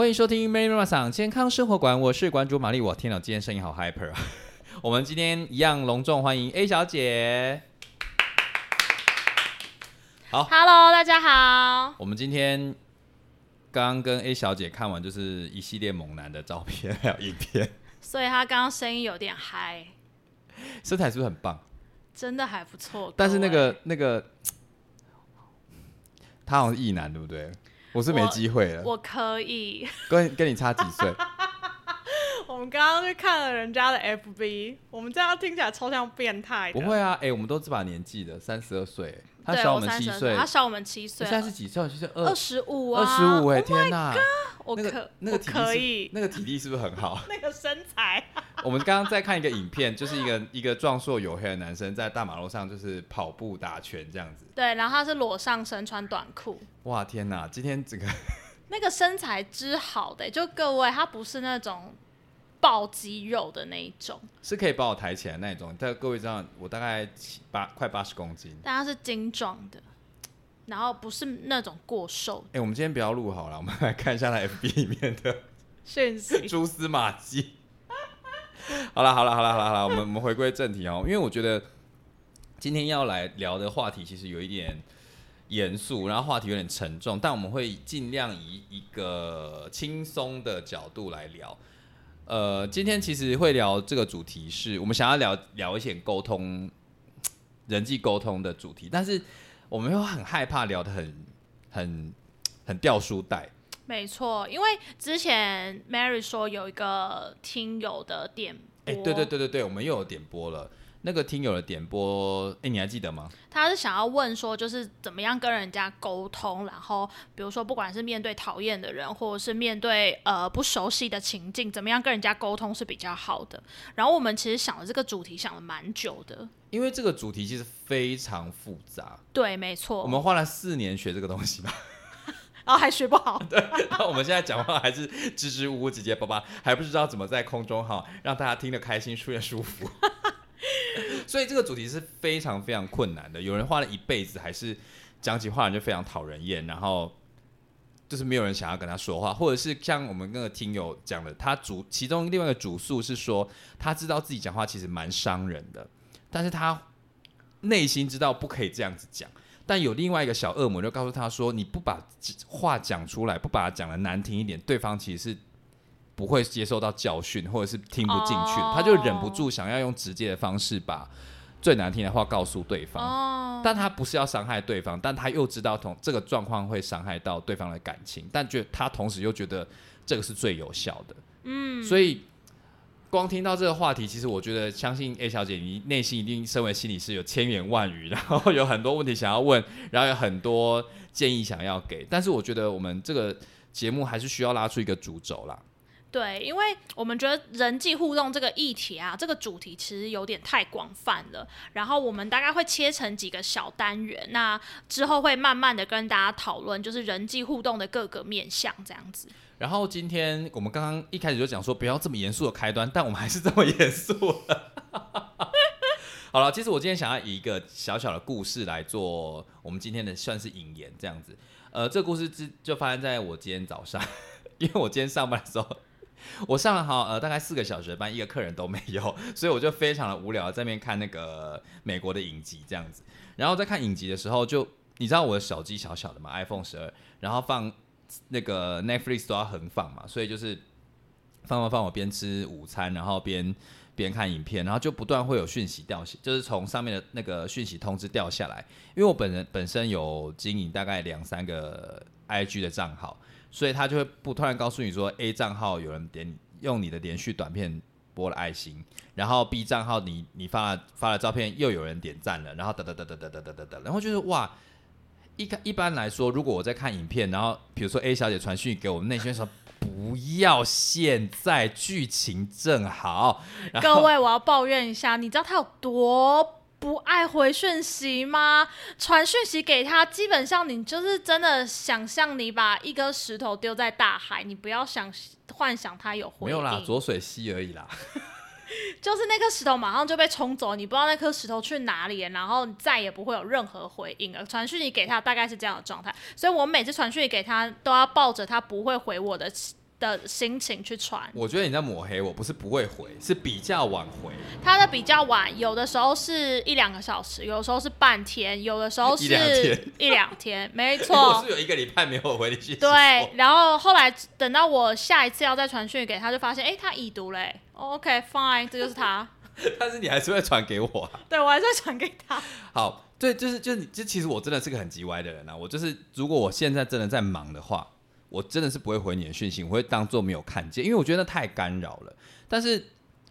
欢迎收听《Mary 妈妈桑健康生活馆》，我是馆主玛丽。我天哪，今天声音好 hyper 啊！我们今天一样隆重欢迎 A 小姐。好，Hello，大家好。我们今天刚刚跟 A 小姐看完就是一系列猛男的照片还有影片，所以她刚刚声音有点嗨，身材是不是很棒？真的还不错。但是那个那个，他好像是异男，对不对？我是没机会了。我可以跟跟你差几岁？我们刚刚去看了人家的 FB，我们这样听起来超像变态。不会啊，哎，我们都这把年纪的，三十二岁，他小我们七岁，他小我们七岁。现在是几岁？就是二十五啊，二十五哎，天哪！我可那个可以，那个体力是不是很好？那个身材。我们刚刚在看一个影片，就是一个一个壮硕黝黑的男生在大马路上就是跑步打拳这样子。对，然后他是裸上身穿短裤。哇天哪！今天整个那个身材之好的，就各位他不是那种爆肌肉的那一种，是可以把我抬起来那一种。但各位知道，我大概七八快八十公斤，但他是精壮的，然后不是那种过瘦。哎，我们今天不要录好了，我们来看一下他 FB 里面的讯息 蛛丝马迹。好了好了好了好了好了，我们我们回归正题哦，因为我觉得今天要来聊的话题其实有一点严肃，然后话题有点沉重，但我们会尽量以一个轻松的角度来聊。呃，今天其实会聊这个主题是我们想要聊聊一些沟通、人际沟通的主题，但是我们又很害怕聊的很很很掉书袋。没错，因为之前 Mary 说有一个听友的点播，哎，对对对对对，我们又有点播了。那个听友的点播，哎，你还记得吗？他是想要问说，就是怎么样跟人家沟通，然后比如说不管是面对讨厌的人，或者是面对呃不熟悉的情境，怎么样跟人家沟通是比较好的。然后我们其实想了这个主题想了蛮久的，因为这个主题其实非常复杂。对，没错，我们花了四年学这个东西吧。然后还学不好，对。那我们现在讲话还是支支吾吾、结结巴巴，还不知道怎么在空中哈让大家听得开心、舒也舒服。所以这个主题是非常非常困难的。有人花了一辈子，还是讲起话来就非常讨人厌，然后就是没有人想要跟他说话，或者是像我们那个听友讲的，他主其中另外一个主诉是说，他知道自己讲话其实蛮伤人的，但是他内心知道不可以这样子讲。但有另外一个小恶魔就告诉他说：“你不把话讲出来，不把它讲的难听一点，对方其实是不会接受到教训，或者是听不进去。他就忍不住想要用直接的方式把最难听的话告诉对方。但他不是要伤害对方，但他又知道同这个状况会伤害到对方的感情，但觉他同时又觉得这个是最有效的。嗯，所以。”光听到这个话题，其实我觉得，相信 A 小姐，你内心一定身为心理师有千言万语，然后有很多问题想要问，然后有很多建议想要给。但是我觉得我们这个节目还是需要拉出一个主轴啦。对，因为我们觉得人际互动这个议题啊，这个主题其实有点太广泛了。然后我们大概会切成几个小单元，那之后会慢慢的跟大家讨论，就是人际互动的各个面向这样子。然后今天我们刚刚一开始就讲说不要这么严肃的开端，但我们还是这么严肃了。好了，其实我今天想要以一个小小的故事来做我们今天的算是引言这样子。呃，这个故事之就发生在我今天早上，因为我今天上班的时候，我上了好呃大概四个小时的班，一个客人都没有，所以我就非常的无聊在那边看那个美国的影集这样子。然后在看影集的时候，就你知道我的手机小小的嘛，iPhone 十二，然后放。那个 Netflix 都要横放嘛，所以就是放放放，我边吃午餐，然后边边看影片，然后就不断会有讯息掉，就是从上面的那个讯息通知掉下来。因为我本人本身有经营大概两三个 IG 的账号，所以他就会不突然告诉你说 A 账号有人点用你的连续短片播了爱心，然后 B 账号你你发了发了照片又有人点赞了，然后哒哒哒哒哒哒哒哒哒，然后就是哇。一看一般来说，如果我在看影片，然后比如说 A 小姐传讯给我们内心说不要现在剧情正好。各位，我要抱怨一下，你知道他有多不爱回讯息吗？传讯息给他，基本上你就是真的想象你把一颗石头丢在大海，你不要想幻想他有回没有啦，浊水溪而已啦。就是那颗石头马上就被冲走，你不知道那颗石头去哪里，然后再也不会有任何回应了。传讯你给他大概是这样的状态，所以我每次传讯给他都要抱着他不会回我的的心情去传。我觉得你在抹黑我，不是不会回，是比较晚回。他的比较晚，有的时候是一两个小时，有的时候是半天，有的时候是 一两天一两天，没我错 是。有一个礼拜没有回你信息。对，，然后后来等到我下一次要再传讯给他，就发现，哎，他已读嘞、哦 OK fine，这就是他。但是你还是会传给我、啊。对我还是会传给他。好，对，就是就是你，这其实我真的是个很急歪的人啊。我就是如果我现在真的在忙的话，我真的是不会回你的讯息，我会当做没有看见，因为我觉得那太干扰了。但是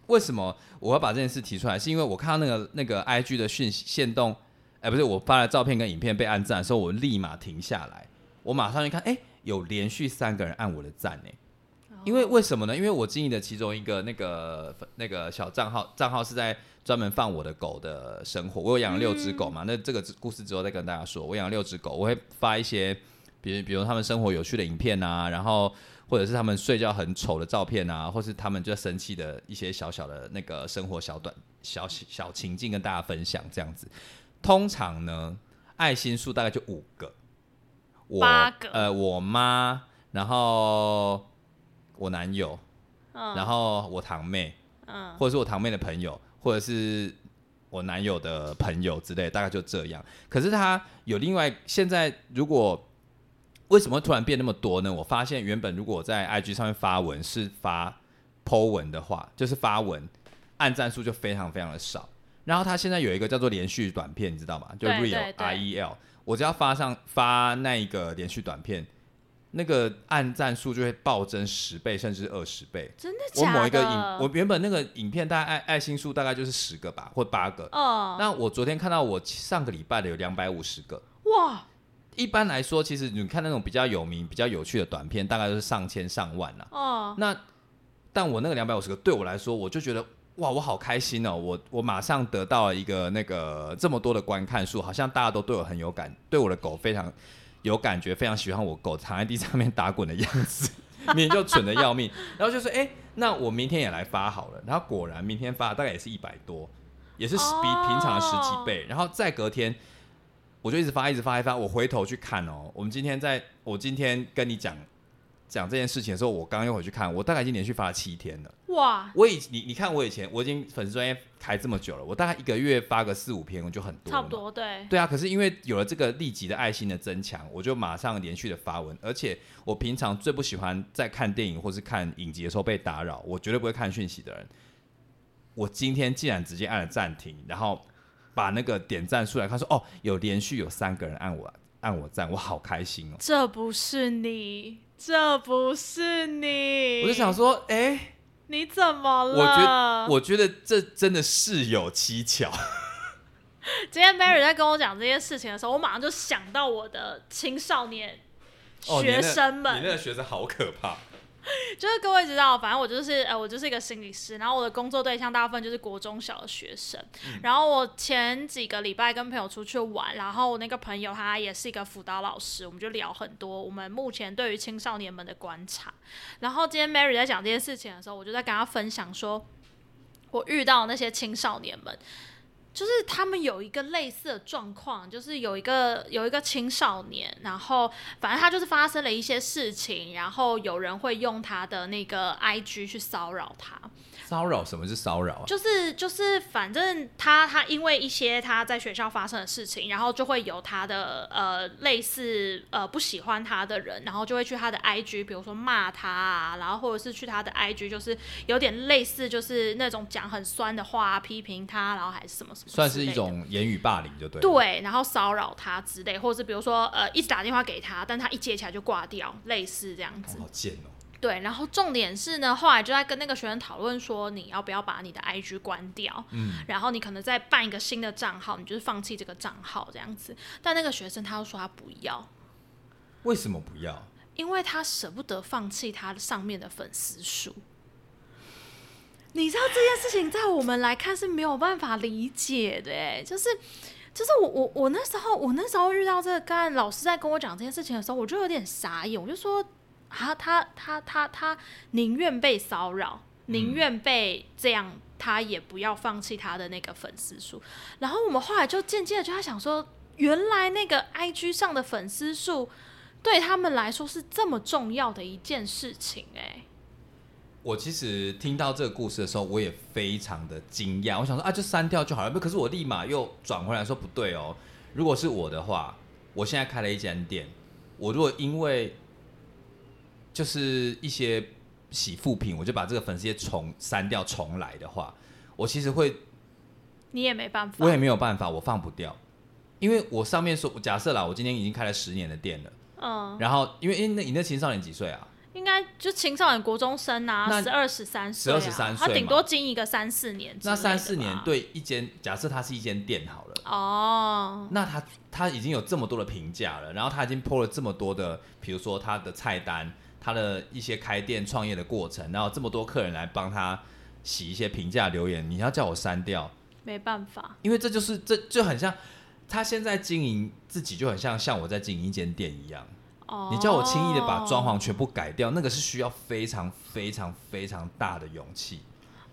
为什么我要把这件事提出来？是因为我看到那个那个 IG 的讯息线动，哎、不是我发了照片跟影片被按赞的时候，我立马停下来，我马上一看，哎、有连续三个人按我的赞呢。因为为什么呢？因为我经营的其中一个那个那个小账号，账号是在专门放我的狗的生活。我有养了六只狗嘛，那这个故事之后再跟大家说。我养了六只狗，我会发一些，比如比如他们生活有趣的影片啊，然后或者是他们睡觉很丑的照片啊，或是他们就生气的一些小小的那个生活小短小小情境跟大家分享这样子。通常呢，爱心数大概就五个，我八个呃，我妈，然后我男友，嗯，然后我堂妹，嗯，或者是我堂妹的朋友，或者是我男友的朋友之类，大概就这样。可是他有另外，现在如果为什么突然变那么多呢？我发现原本如果我在 IG 上面发文是发 Po 文的话，就是发文，按赞数就非常非常的少。然后他现在有一个叫做连续短片，你知道吗？就对 Real 对对 R E L，我只要发上发那一个连续短片，那个按赞数就会暴增十倍甚至二十倍。真的假的？我某一个影，我原本那个影片大概爱爱心数大概就是十个吧，或八个。哦，那我昨天看到我上个礼拜的有两百五十个。哇，一般来说，其实你看那种比较有名、比较有趣的短片，大概都是上千上万啊。哦，那但我那个两百五十个，对我来说，我就觉得哇，我好开心哦！我我马上得到了一个那个这么多的观看数，好像大家都对我很有感，对我的狗非常有感觉，非常喜欢我狗躺在地上面打滚的样子，明明就蠢的要命。然后就说，哎、那我明天也来发好了。然后果然明天发大概也是一百多，也是比哦平常的十几倍。然后再隔天。我就一直发，一直发，一直发。我回头去看哦，我们今天在，我今天跟你讲讲这件事情的时候，我刚刚又回去看，我大概已经连续发了七天了。哇，我以你你看我以前我已经粉丝专业开这么久了，我大概一个月发个四五篇，我就很多差不。多对。对啊，可是因为有了这个立即的爱心的增强，我就马上连续的发文，而且我平常最不喜欢在看电影或是看影集的时候被打扰，我绝对不会看讯息的人。我今天竟然直接按了暂停，然后把那个点赞出来他，说哦，有连续有三个人按我按我赞，我好开心哦。这不是你，这不是你。我就想，说，哎、你怎么了？我觉得我觉得这真的事有蹊跷。今天 Mary 在跟我讲这件事情的时候，我马上就想到我的青少年哦，你那学生们，你那个学生好可怕。就是各位知道，反正我就是呃，我就是一个心理师，然后我的工作对象大部分就是国中小的学生。然后我前几个礼拜跟朋友出去玩，然后我那个朋友他也是一个辅导老师，我们就聊很多我们目前对于青少年们的观察。然后今天 Mary 在讲这件事情的时候，我就在跟他分享说，我遇到那些青少年们。就是他们有一个类似的状况，就是有一个有一个青少年，然后反正他就是发生了一些事情，然后有人会用他的那个 IG 去骚扰他，骚扰什么是骚扰啊？就是就是反正他他因为一些他在学校发生的事情，然后就会有他的呃类似呃不喜欢他的人，然后就会去他的 IG，比如说骂他啊，然后或者是去他的 IG，就是有点类似就是那种讲很酸的话、批评他，然后还是什么什么算是一种言语霸凌，就对了。对，然后骚扰他之类，或者是比如说呃一直打电话给他，但他一接起来就挂掉，类似这样子哦，。好贱哦。对，然后重点是呢，后来就在跟那个学生讨论说，你要不要把你的 IG 关掉？嗯，然后你可能再办一个新的账号，你就是放弃这个账号这样子。但那个学生他又说他不要，为什么不要？因为他舍不得放弃他上面的粉丝数。你知道这件事情在我们来看是没有办法理解的，哎，就是就是我我我那时候我那时候遇到这个个案，老师在跟我讲这件事情的时候，我就有点傻眼，我就说啊，他他他他宁愿被骚扰，宁愿被这样，他也不要放弃他的那个粉丝数。然后我们后来就渐渐的就在想说，原来那个 IG 上的粉丝数对他们来说是这么重要的一件事情、哎，我其实听到这个故事的时候，我也非常的惊讶。我想说啊，就删掉就好了。可是我立马又转回来说不对哦。如果是我的话，我现在开了一间店，我如果因为就是一些洗护品，我就把这个粉丝页重删掉重来的话，我其实会你也没办法，我也没有办法，我放不掉，因为我上面说假设啦，我今天已经开了十年的店了，嗯，然后因为因为那你那青少年几岁啊？应该就青少年国中生啊，那十二十三岁、啊，12 13岁他顶多经一个三四年那三四年对一间假设它是一间店好了。哦，那他他已经有这么多的评价了，然后他已经 po 了这么多的，比如说他的菜单，他的一些开店创业的过程，然后这么多客人来帮他洗一些评价留言，你要叫我删掉，没办法，因为这就是这就很像他现在经营自己就很像像我在经营一间店一样，哦，你叫我轻易的把装潢全部改掉，那个是需要非常非常非常大的勇气。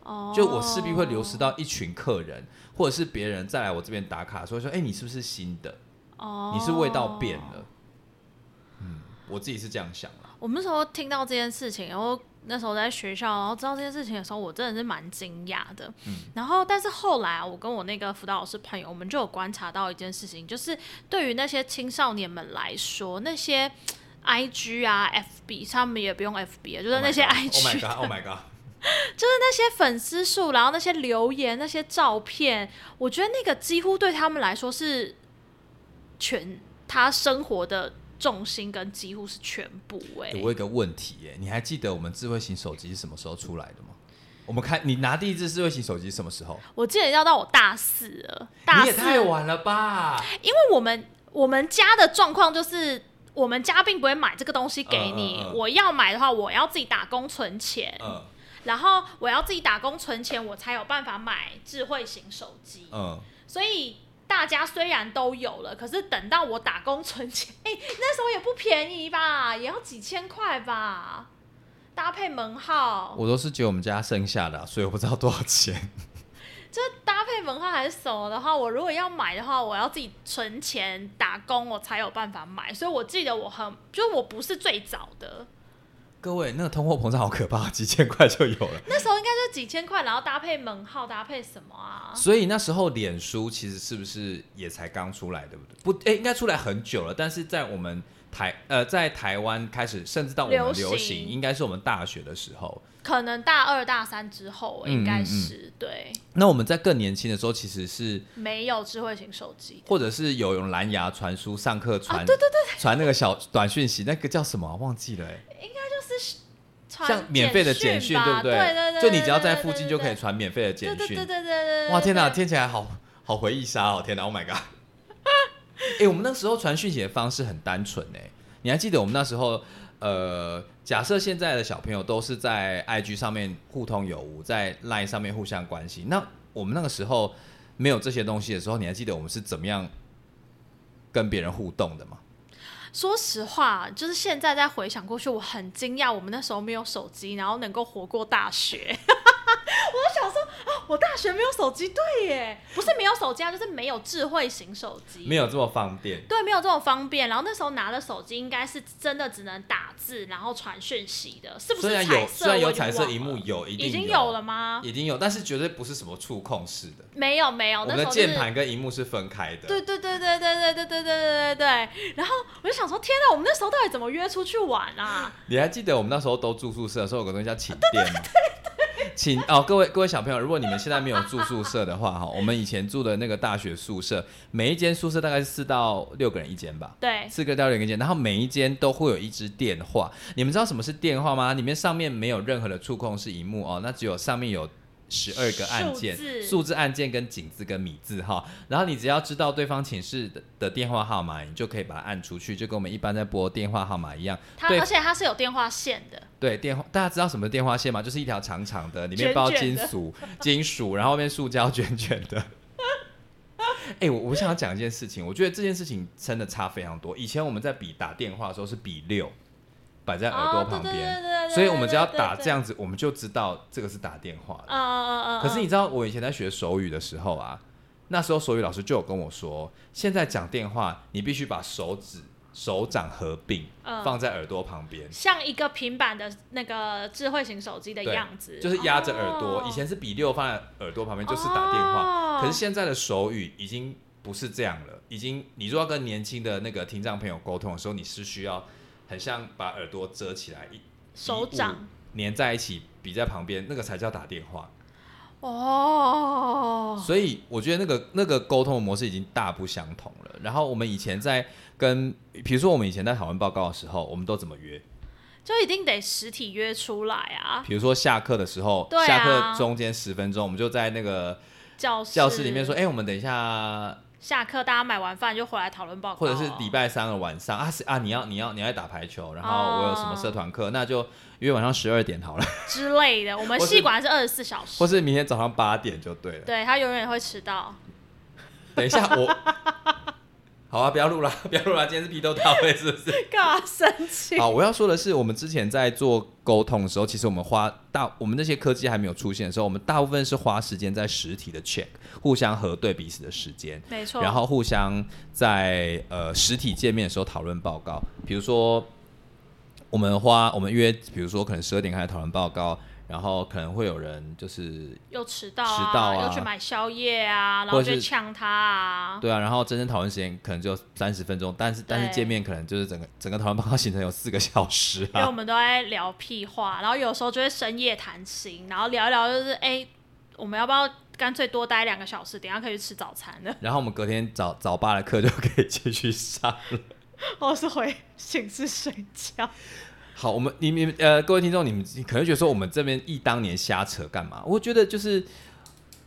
哦，就我势必会流失到一群客人，或者是别人再来我这边打卡，所以说，哎、你是不是新的？哦，你是味道变了。嗯，我自己是这样想啦。我们那时候听到这件事情，然后那时候在学校，然后知道这件事情的时候，我真的是蛮惊讶的。嗯然后，但是后来啊，我跟我那个辅导老师朋友，我们就有观察到一件事情，就是对于那些青少年们来说，那些 I G 啊、F B，他们也不用 F B 啊，就是那些 I G，、Oh my god！Oh my god！就是那些粉丝数，然后那些留言、那些照片，我觉得那个几乎对他们来说是全他生活的重心，跟几乎是全部、哎、我有一个问题耶，你还记得我们智慧型手机是什么时候出来的吗？我们看你拿第一只智慧型手机什么时候？我记得要到我大四了，大四，你也太晚了吧！因为我们我们家的状况就是。我们家并不会买这个东西给你，嗯嗯嗯我要买的话，我要自己打工存钱，嗯然后我要自己打工存钱，我才有办法买智慧型手机。嗯，所以大家虽然都有了，可是等到我打工存钱，哎、那时候也不便宜吧，也要几千块吧，搭配门号，我都是觉得我们家剩下的啊、所以我不知道多少钱。就是搭配门号还是什么的话，我如果要买的话，我要自己存钱打工，我才有办法买。所以我记得我很，就是我不是最早的，各位，那个通货膨胀好可怕，几千块就有了。那时候应该就几千块，然后搭配门号，搭配什么啊？所以那时候脸书其实是不是也才刚出来，对不对？不，哎、应该出来很久了，但是在我们台呃在台湾开始，甚至到我们流行流行，应该是我们大学的时候。可能大二大三之后嗯应该嗯嗯是、对，那我们在更年轻的时候，其实是没有智慧型手机。或者是有用蓝牙传输，上课传、啊对对对传那个小短讯息，那个叫什么啊、忘记了、像免费的简讯，对不对？对对对，就你只要在附近就可以。传免费的简讯。对对对对对对对。哇，天哪，听起来好好回忆杀哦！天哪，Oh my god！哎、我们那时候传讯息的方式很单纯哎，你还记得我们那时候呃，假设现在的小朋友都是在 IG 上面互通有无，在 LINE 上面互相关心，那我们那个时候没有这些东西的时候，你还记得我们是怎么样跟别人互动的吗？说实话，就是现在再回想过去，我很惊讶，我们那时候没有手机，然后能够活过大学。我想说，啊，我大学没有手机，对耶，不是没有手机啊，就是没有智慧型手机，没有这么方便。对，没有这么方便。然后那时候拿的手机应该是真的只能打字，然后传讯息的，是不是虽然有彩色？虽然有彩色荧幕，有已经有有了吗？已经有，但是绝对不是什么触控式的。没有没有，我的键盘跟荧幕是分开的。对对对对对对对对对对对对。然后我就想说，天哪，我们那时候到底怎么约出去玩啊？你还记得我们那时候都住宿舍的时候，有个东西叫寝垫吗？请哦，各位各位小朋友，如果你们现在没有住宿舍的话，哈，我们以前住的那个大学宿舍，每一间宿舍大概是四到六个人一间吧，对，四个到六个人一间，然后每一间都会有一支电话。你们知道什么是电话吗？里面上面没有任何的触控式荧幕哦，那只有上面有。十二个按键数字，按键跟井字跟米字哈，然后你只要知道对方寝室的的电话号码，你就可以把它按出去，就跟我们一般在拨电话号码一样。对它而且它是有电话线的，对，电话大家知道什么是电话线吗？就是一条长长的，里面包金属、金属，然后后面塑胶卷卷的。哎、我我想要讲一件事情，我觉得这件事情真的差非常多。以前我们在比打电话的时候是比六，摆在耳朵旁边，所以我们只要打这样子，我们就知道这个是打电话的。可是你知道，我以前在学手语的时候啊，那时候手语老师就有跟我说，现在讲电话，你必须把手指手掌合并，嗯放在耳朵旁边，像一个平板的那个智慧型手机的样子，就是压着耳朵。哦以前是比六放在耳朵旁边，就是打电话。哦可是现在的手语已经不是这样了，已经你如果要跟年轻的那个听障朋友沟通的时候，你是需要很像把耳朵遮起来，一手掌粘在一起，比在旁边，那个才叫打电话。哦，所以我觉得那个那个沟通的模式已经大不相同了。然后我们以前在跟，比如说我们以前在讨论报告的时候，我们都怎么约？就一定得实体约出来啊，比如说下课的时候，下课中间十分钟，我们就在那个教室教室里面说，哎、我们等一下，下课大家买完饭就回来讨论报告，或者是礼拜三的晚上啊是啊，你要你要你要打排球，然后我有什么社团课，那就约晚上十二点好了，之类的。我们或是系馆是二十四小时或，是明天早上八点就对了。对他永远会迟到。等一下我，好啊，不要录了，不要录了，今天是批斗大会是不是？干嘛生气？好，我要说的是，我们之前在做沟通的时候，其实我们花大，我们那些科技还没有出现的时候，我们大部分是花时间在实体的 check，互相核对彼此的时间，没错，然后互相在呃实体见面的时候讨论报告。比如说，我们花我们约，比如说可能十二点开始讨论报告，然后可能会有人就是又迟到迟到啊又去买宵夜啊，然后或者就呛他啊。对啊，然后真正讨论时间可能就三十分钟，但是但是对见面可能就是整个整个讨论报告行程有四个小时啊。因为我们都在聊屁话，然后有时候就会深夜谈心，然后聊一聊就是哎、我们要不要干脆多待两个小时，等一下可以去吃早餐的，然后我们隔天早早八的课就可以继续上了。或是回寝室睡觉。好，我们你你们呃，各位听众，你们可能会觉得说我们这边一当年瞎扯干嘛？我觉得就是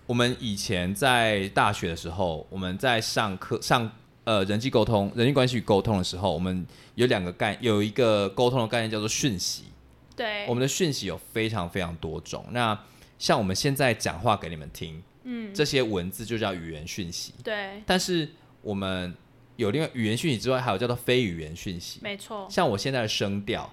我们以前在大学的时候，我们在上课上呃人际沟通、人际关系与沟通的时候，我们有两个概有一个沟通的概念叫做讯息。对，我们的讯息有非常非常多种。那像我们现在讲话给你们听，嗯，这些文字就叫语言讯息。对，但是我们有另外语言讯息之外，还有叫做非语言讯息。没错，像我现在的声调，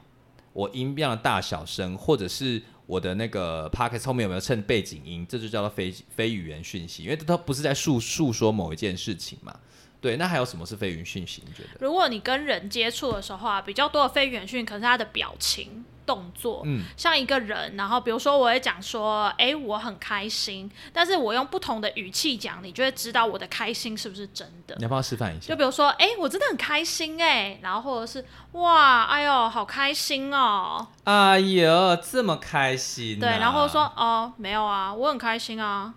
我音量的大小声，或者是我的那个 p o c k e t 后面有没有衬背景音，这就叫做非非语言讯息，因为它不是在诉诉说某一件事情嘛。对，那还有什么是非语言讯息？你觉得？如果你跟人接触的时候啊，比较多的非语言讯可是他的表情、动作，嗯，像一个人，然后比如说我会讲说，哎，我很开心，但是我用不同的语气讲，你就会知道我的开心是不是真的你。要不要示范一下就？比如说，哎，我真的很开心哎，然后或者是哇，哎呦，好开心哦，哎呦，这么开心、啊！对，然后说哦，没有啊，我很开心啊，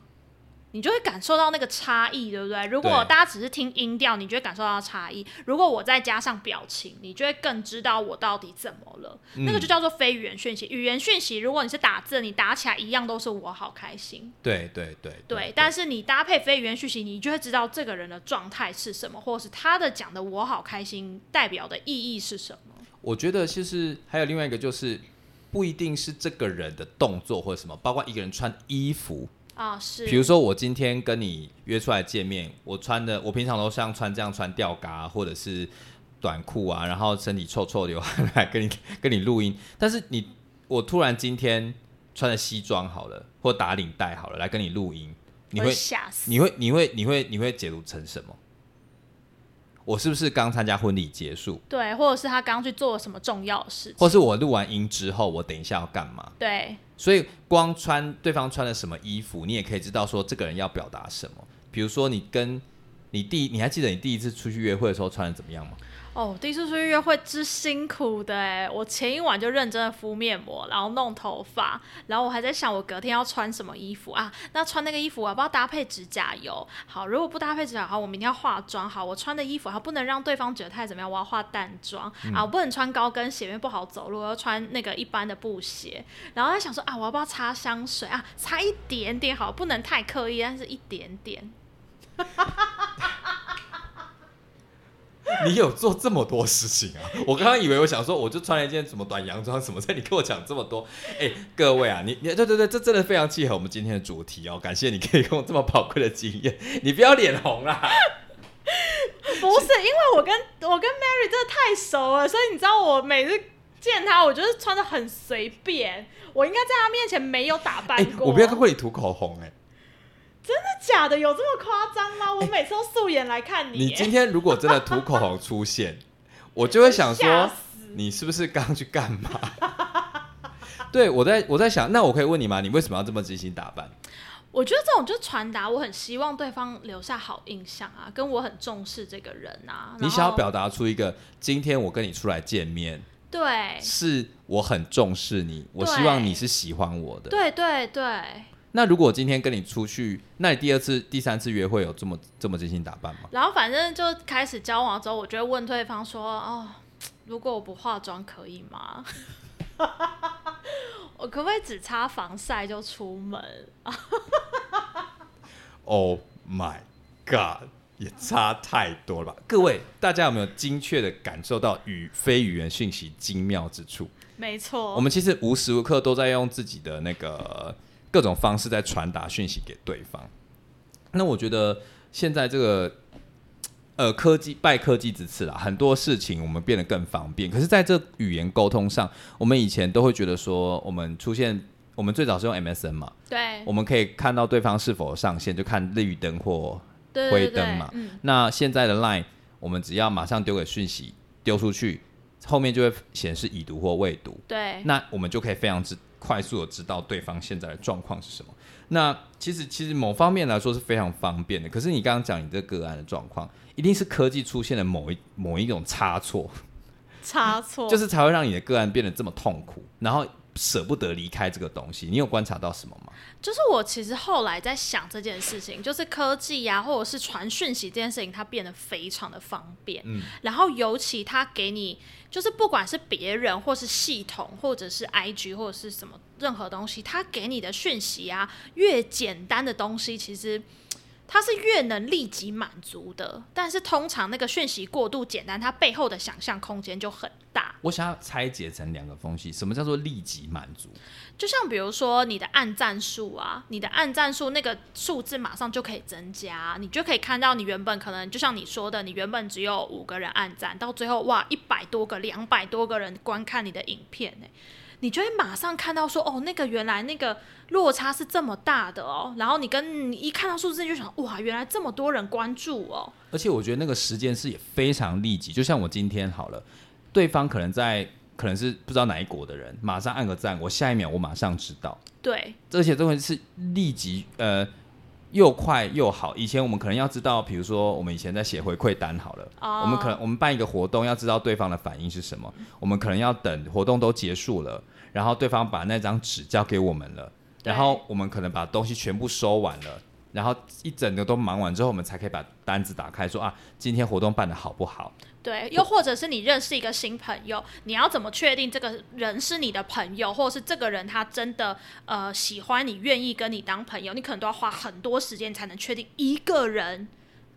你就会感受到那个差异，对不对？如果大家只是听音调，你就会感受到差异；如果我再加上表情，你就会更知道我到底怎么了。那个就叫做非语言讯息。语言讯息，如果你是打字，你打起来一样都是我好开心。对对对对，但是你搭配非语言讯息，你就会知道这个人的状态是什么，或者是他的讲的“我好开心”代表的意义是什么。我觉得其实还有另外一个就是。不一定是这个人的动作或者什么，包括一个人穿衣服，啊，是，比如说我今天跟你约出来见面，我穿的我平常都像穿这样穿吊嘎或者是短裤啊，然后身体臭臭流汗来跟你 跟你录音，但是你我突然今天穿着西装好了，或打领带好了来跟你录音，你会吓死。你会你会你会你会解读成什么？我是不是刚参加婚礼结束，对，或者是他刚去做了什么重要的事情，或是我录完音之后，我等一下要干嘛？对，所以光穿对方穿了什么衣服，你也可以知道说这个人要表达什么。比如说你跟你第，你还记得你第一次出去约会的时候穿的怎么样吗？哦，第一次出去约会之辛苦的哎！我前一晚就认真的敷面膜，然后弄头发，然后我还在想我隔天要穿什么衣服啊？那穿那个衣服我要不要搭配指甲油？好，如果不搭配指甲油，我明天要化妆。好，我穿的衣服还不能让对方觉得太怎么样，我要化淡妆、啊，我不能穿高跟鞋，因为不好走路，我要穿那个一般的布鞋。然后在想说啊，我要不要擦香水啊？擦一点点好，不能太刻意，但是一点点。你有做这么多事情啊！我刚刚以为我想说，我就穿了一件什么短洋装什么的，你跟我讲这么多，哎、各位啊，你你对对对，这真的非常契合我们今天的主题哦，感谢你可以用这么宝贵的经验，你不要脸红啦。不是，因为我跟我跟 Mary 真的太熟了，所以你知道我每次见她，我就是穿的很随便，我应该在她面前没有打扮哎、过。我不要看过你涂口红哎、真的假的？有这么夸张吗？我每次都素颜来看你耶。你今天如果真的涂口红出现，我就会想说，你是不是刚去干嘛？对我在我在想，那我可以问你吗？你为什么要这么精心打扮？我觉得这种就是传达，我很希望对方留下好印象啊，跟我很重视这个人啊。你想要表达达出一个，今天我跟你出来见面，对是我很重视你，我希望你是喜欢我的。对对对，那如果今天跟你出去，那你第二次、第三次约会有这么这么精心打扮吗？然后反正就开始交往之后，我就会问对方说：“哦，如果我不化妆可以吗？我可不可以只擦防晒就出门？Oh my god，也差太多了吧？各位，大家有没有精确的感受到语非语言讯息精妙之处？没错，我们其实无时无刻都在用自己的那个各种方式在传达讯息给对方。那我觉得现在这个呃科技拜科技之赐啦，很多事情我们变得更方便。可是，在这语言沟通上，我们以前都会觉得说，我们出现我们最早是用 MSN 嘛，对我们可以看到对方是否上线，就看绿灯或灰灯嘛嗯，那现在的 Line，我们只要马上丢给讯息丢出去，后面就会显示已读或未读。对那我们就可以非常之快速的知道对方现在的状况是什么。那其实其实某方面来说是非常方便的，可是你刚刚讲你这个案的状况，一定是科技出现了某一某一种差错，差错 就是才会让你的个案变得这么痛苦，然后舍不得离开这个东西。你有观察到什么吗？就是我其实后来在想这件事情，就是科技呀、或者是传讯息这件事情，它变得非常的方便。嗯，然后尤其它给你，就是不管是别人或是系统，或者是 IG 或者是什么任何东西，它给你的讯息啊，越简单的东西，其实。它是越能立即满足的，但是通常那个讯息过度简单，它背后的想象空间就很大。我想要拆解成两个东西，什么叫做立即满足？就像比如说你的按赞数啊，你的按赞数那个数字马上就可以增加，你就可以看到你原本可能就像你说的，你原本只有五个人按赞，到最后哇一百多个、两百多个人观看你的影片呢，你就会马上看到说哦，那个原来那个落差是这么大的哦，然后你跟你一看到数字就想哇，原来这么多人关注哦，而且我觉得那个时间是也非常立即，就像我今天好了，对方可能在可能是不知道哪一国的人，马上按个赞，我下一秒我马上知道，对。而且这个是立即呃又快又好。以前我们可能要知道，比如说我们以前在写回馈单好了，哦我们可能我们办一个活动，要知道对方的反应是什么，我们可能要等活动都结束了，然后对方把那张纸交给我们了，然后我们可能把东西全部收完了。然后一整个都忙完之后，我们才可以把单子打开，说啊，今天活动办的好不好？对，又或者是你认识一个新朋友，你要怎么确定这个人是你的朋友，或者是这个人他真的呃喜欢你，愿意跟你当朋友，你可能都要花很多时间才能确定一个人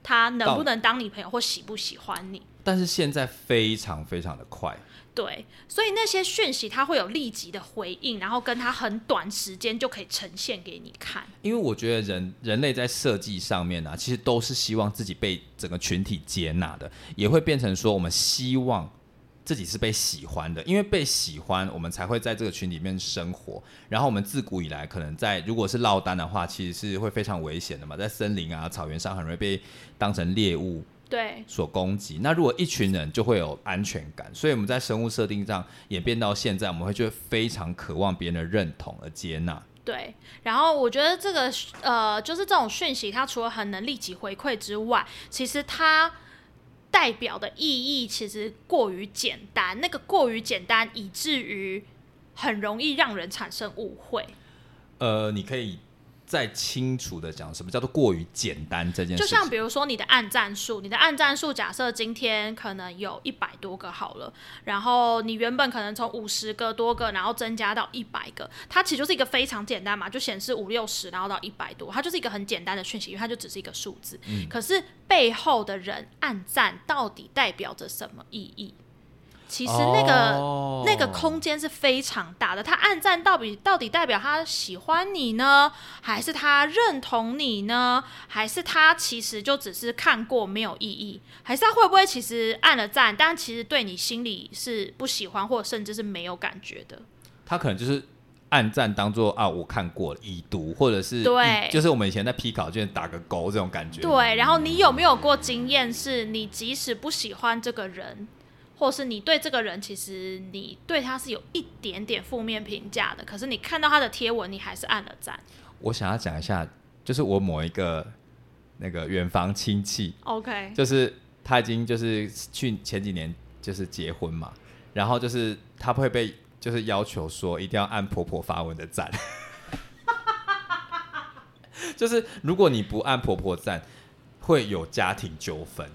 他能不能当你朋友或喜不喜欢你。但是现在非常非常的快，对，所以那些讯息它会有立即的回应，然后跟它很短时间就可以呈现给你看。因为我觉得人人类在设计上面啊，其实都是希望自己被整个群体接纳的，也会变成说我们希望自己是被喜欢的，因为被喜欢，我们才会在这个群里面生活。然后我们自古以来可能在如果是落单的话，其实是会非常危险的嘛，在森林啊、草原上很容易被当成猎物对，所攻击。那如果一群人就会有安全感，所以我们在生物设定上演变到现在，我们会觉得非常渴望别人的认同而接纳。对，然后我觉得这个呃，就是这种讯息，它除了很能立即回馈之外，其实它代表的意义其实过于简单，那个过于简单，以至于很容易让人产生误会。呃，你可以再清楚的讲什么叫做过于简单这件事就。像比如说你的按赞数，你的按赞数假设今天可能有一百多个好了，然后你原本可能从五十个多个，然后增加到一百个，它其实就是一个非常简单嘛，就显示五六十，然后到一百多，它就是一个很简单的讯息，因为它就只是一个数字。可是背后的人按赞到底代表着什么意义？其实那个、哦那个空间是非常大的。他暗赞到底到底代表他喜欢你呢，还是他认同你呢？还是他其实就只是看过没有意义？还是他会不会其实按了赞，但其实对你心里是不喜欢，或者甚至是没有感觉的？他可能就是暗赞当做啊，我看过了已读，或者是对就是我们以前在批考卷打个勾这种感觉。对。然后你有没有过经验，是你即使不喜欢这个人，或是你对这个人其实你对他是有一点点负面评价的，可是你看到他的贴文，你还是按了赞。我想要讲一下，就是我某一个那个远房亲戚，OK，就是他已经就是去前几年就是结婚嘛，然后就是他会被就是要求说一定要按婆婆发文的赞，就是如果你不按婆婆赞，会有家庭纠纷。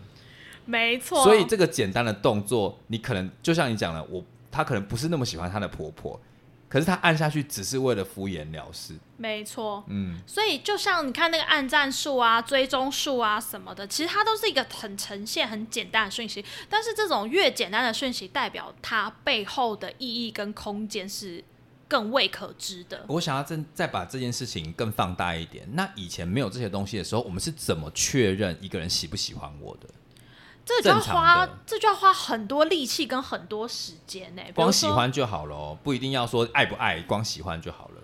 没错。所以这个简单的动作，你可能就像你讲的，我她可能不是那么喜欢她的婆婆，可是她按下去只是为了敷衍了事。没错。嗯，所以就像你看那个按赞数啊、追踪数啊什么的，其实它都是一个很呈现、很简单的讯息。但是这种越简单的讯息，代表它背后的意义跟空间是更未可知的。我想要再再把这件事情更放大一点。那以前没有这些东西的时候，我们是怎么确认一个人喜不喜欢我的？这就要花，这就要花很多力气跟很多时间呢、光喜欢就好了哦，不一定要说爱不爱，光喜欢就好了。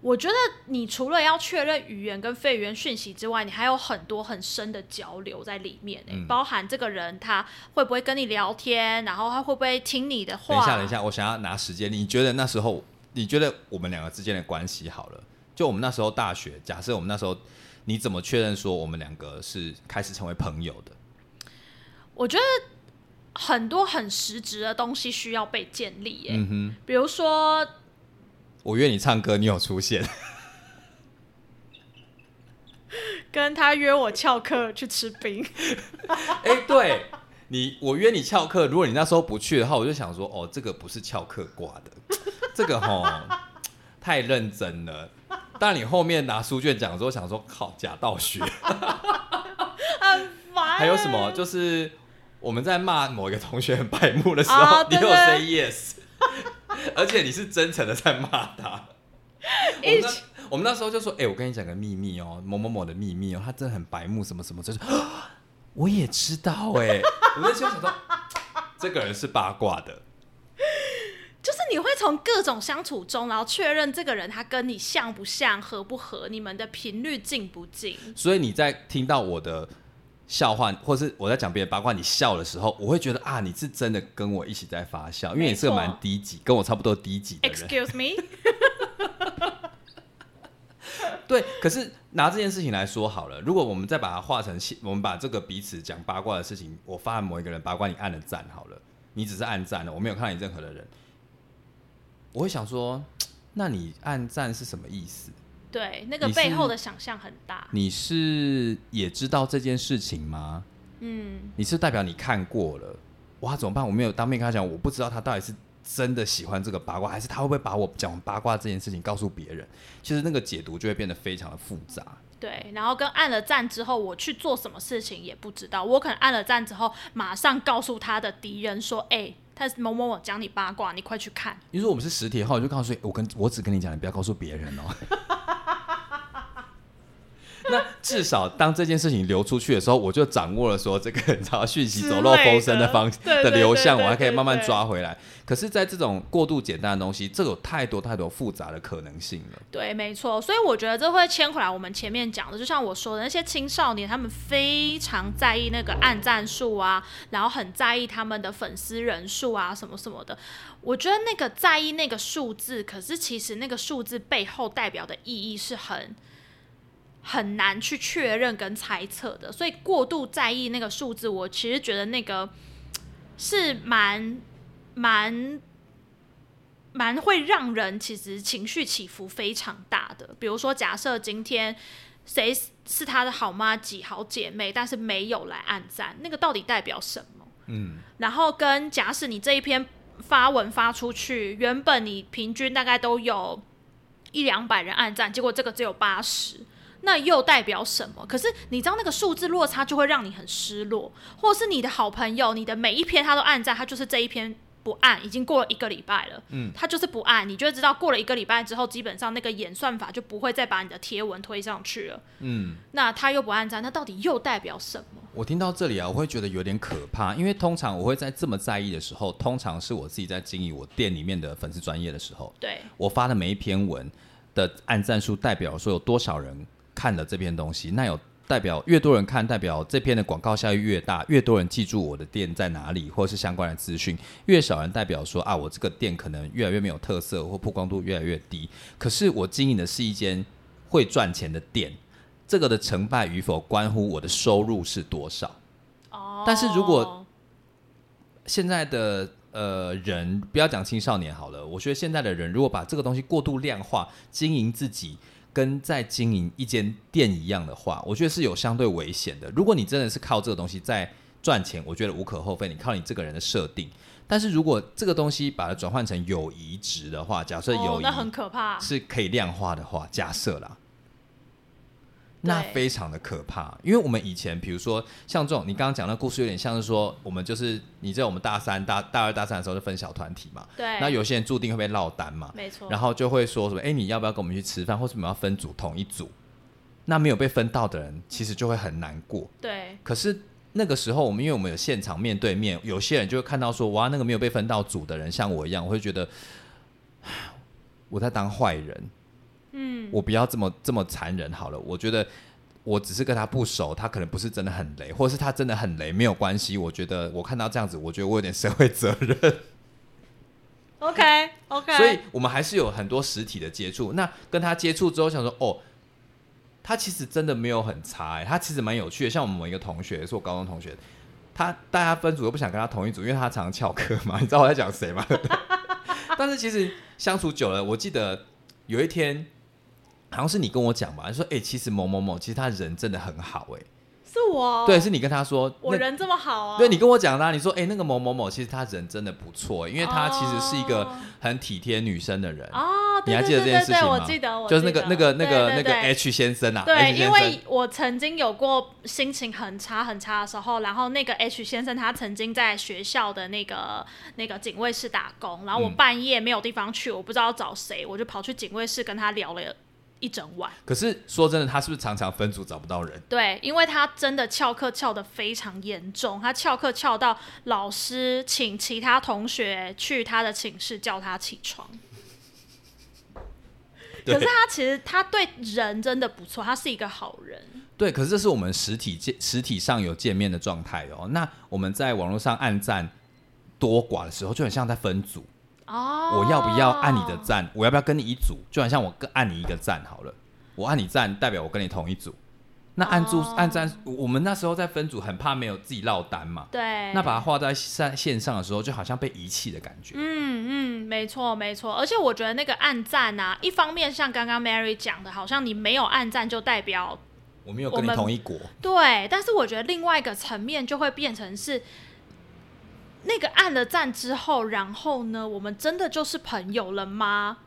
我觉得你除了要确认语言跟非语言讯息之外，你还有很多很深的交流在里面、欸嗯包含这个人他会不会跟你聊天，然后他会不会听你的话。等一下，等一下，我想要拿时间。你觉得那时候，你觉得我们两个之间的关系好了？就我们那时候大学，假设我们那时候，你怎么确认说我们两个是开始成为朋友的？我觉得很多很实质的东西需要被建立、欸，嗯哼，比如说我约你唱歌，你有出现。跟他约我翘课去吃冰，哎、对你，我约你翘课，如果你那时候不去的话，我就想说，哦，这个不是翘课挂的，这个吼太认真了。但你后面拿书卷讲的时候，想说靠假道学，很烦。还有什么？就是我们在骂某一个同学很白目的时候，你有 say yes，而且你是真诚的在骂他。我们那我们那时候就说，哎、我跟你讲个秘密哦，某某某的秘密哦，他真的很白目，什么什么，就是 我也知道哎，我那时候想说，这个人是八卦的，就是你会从各种相处中，然后确认这个人他跟你像不像、合不合，你们的频率近不近。所以你在听到我的笑话，或是我在讲别人八卦，你笑的时候，我会觉得啊，你是真的跟我一起在发笑，因为你是个蛮低级，跟我差不多低级的人。Excuse me，对，可是拿这件事情来说好了，如果我们再把它化成，我们把这个彼此讲八卦的事情，我发现某一个人八卦，你按了赞好了，你只是按赞了，我没有看到你任何的人，我会想说，那你按赞是什么意思？对，那个背后的想象很大。你是也知道这件事情吗？嗯，你是代表你看过了，哇，怎么办？我没有当面跟他讲，我不知道他到底是真的喜欢这个八卦，还是他会不会把我讲八卦这件事情告诉别人？其实那个解读就会变得非常的复杂。对，然后跟按了赞之后，我去做什么事情也不知道。我可能按了赞之后，马上告诉他的敌人说：“哎、他是某某某讲你八卦，你快去看。你说我们是实体的话，我就告诉你，我跟我只跟你讲，你不要告诉别人哦。那至少当这件事情流出去的时候，我就掌握了说这个 你知道讯息走漏风声的方的的流向，我还可以慢慢抓回来。可是，在这种过度简单的东西，这有太多太多复杂的可能性了。对，没错。所以我觉得这会牵回来我们前面讲的，就像我说的，那些青少年他们非常在意那个按赞数啊，然后很在意他们的粉丝人数啊，什么什么的。我觉得那个在意那个数字，可是其实那个数字背后代表的意义是很。很难去确认跟猜测的，所以过度在意那个数字，我其实觉得那个是蛮蛮蛮会让人其实情绪起伏非常大的。比如说，假设今天谁是他的好妈几好姐妹，但是没有来暗赞，那个到底代表什么？嗯，然后跟假使你这一篇发文发出去，原本你平均大概都有一两百人暗赞，结果这个只有八十。那又代表什么？可是你知道那个数字落差就会让你很失落，或是你的好朋友，你的每一篇他都按赞，他就是这一篇不按，已经过了一个礼拜了，嗯，他就是不按，你就会知道过了一个礼拜之后，基本上那个演算法就不会再把你的贴文推上去了。嗯，那他又不按赞，那到底又代表什么？我听到这里啊，我会觉得有点可怕，因为通常我会在这么在意的时候，通常是我自己在经营我店里面的粉丝专业的时候，对，我发的每一篇文的按赞数代表说有多少人看了这篇东西，那有代表越多人看，代表这篇的广告效益越大，越多人记住我的店在哪里，或者是相关的资讯；越少人代表说啊，我这个店可能越来越没有特色，或曝光度越来越低。可是我经营的是一间会赚钱的店，这个的成败与否关乎我的收入是多少。哦，但是如果现在的呃人，不要讲青少年好了，我觉得现在的人如果把这个东西过度量化，经营自己跟在经营一间店一样的话，我觉得是有相对危险的。如果你真的是靠这个东西在赚钱，我觉得无可厚非。你靠你这个人的设定，但是如果这个东西把它转换成友谊值的话，假设友谊、哦那很可怕。是可以量化的话，假设啦，那非常的可怕。因为我们以前，比如说像这种，你刚刚讲的故事，有点像是说，我们就是你在我们大三、大大二、大三的时候就分小团体嘛，对，那有些人注定会被落单嘛，没错。然后就会说什么，哎、你要不要跟我们去吃饭，或者我们要分组同一组？那没有被分到的人，其实就会很难过。对可是那个时候，我们因为我们有现场面对面，有些人就会看到说，哇，那个没有被分到组的人像我一样，我会觉得 我在当坏人。嗯，我不要这么这么残忍好了。我觉得我只是跟他不熟，他可能不是真的很雷，或者是他真的很雷，没有关系。我觉得我看到这样子，我觉得我有点社会责任，OK OK，所以我们还是有很多实体的接触。那跟他接触之后，想说哦。他其实真的没有很差、欸，他其实蛮有趣的。像我们一个同学，是我高中同学，他大家分组都不想跟他同一组，因为他常常翘课嘛。你知道我在讲谁吗？但是其实相处久了，我记得有一天好像是你跟我讲吧，你说哎、欸其实某某某，其实他人真的很好、欸，是我，对，是你跟他说，我人这么好啊。对你跟我讲啦、啊，你说哎、欸那个某某某，其实他人真的不错、因为他其实是一个哦。很体贴女生的人。哦，你还记得这件事情对对？我记得，我就是那个那个那个那个 H 先生啊，对，因为我曾经有过心情很差很差的时候，然后那个 H 先生他曾经在学校的那个那个警卫室打工，然后我嗯。半夜没有地方去，我不知道找谁，我就跑去警卫室跟他聊了一整晚。可是说真的，他是不是常常分组找不到人？对，因为他真的翘课翘得非常严重，他翘课翘到老师请其他同学去他的寝室叫他起床。可是他其实他对人真的不错，他是一个好人。对，可是这是我们实体见实体上有见面的状态哦。那我们在网络上暗赞多寡的时候，就很像在分组。哦，我要不要按你的赞？我要不要跟你一组？就好像我跟按你一个赞好了，我按你赞代表我跟你同一组。那按住、哦按赞，我们那时候在分组很怕没有自己落单嘛。对，那把它画在线线上的时候，就好像被遗弃的感觉。嗯嗯，没错没错，而且我觉得那个按赞啊，一方面像刚刚 Mary 讲的，好像你没有按赞就代表我没有跟你同一国，对，但是我觉得另外一个层面就会变成是，那个按了赞之后，然后呢，我们真的就是朋友了吗？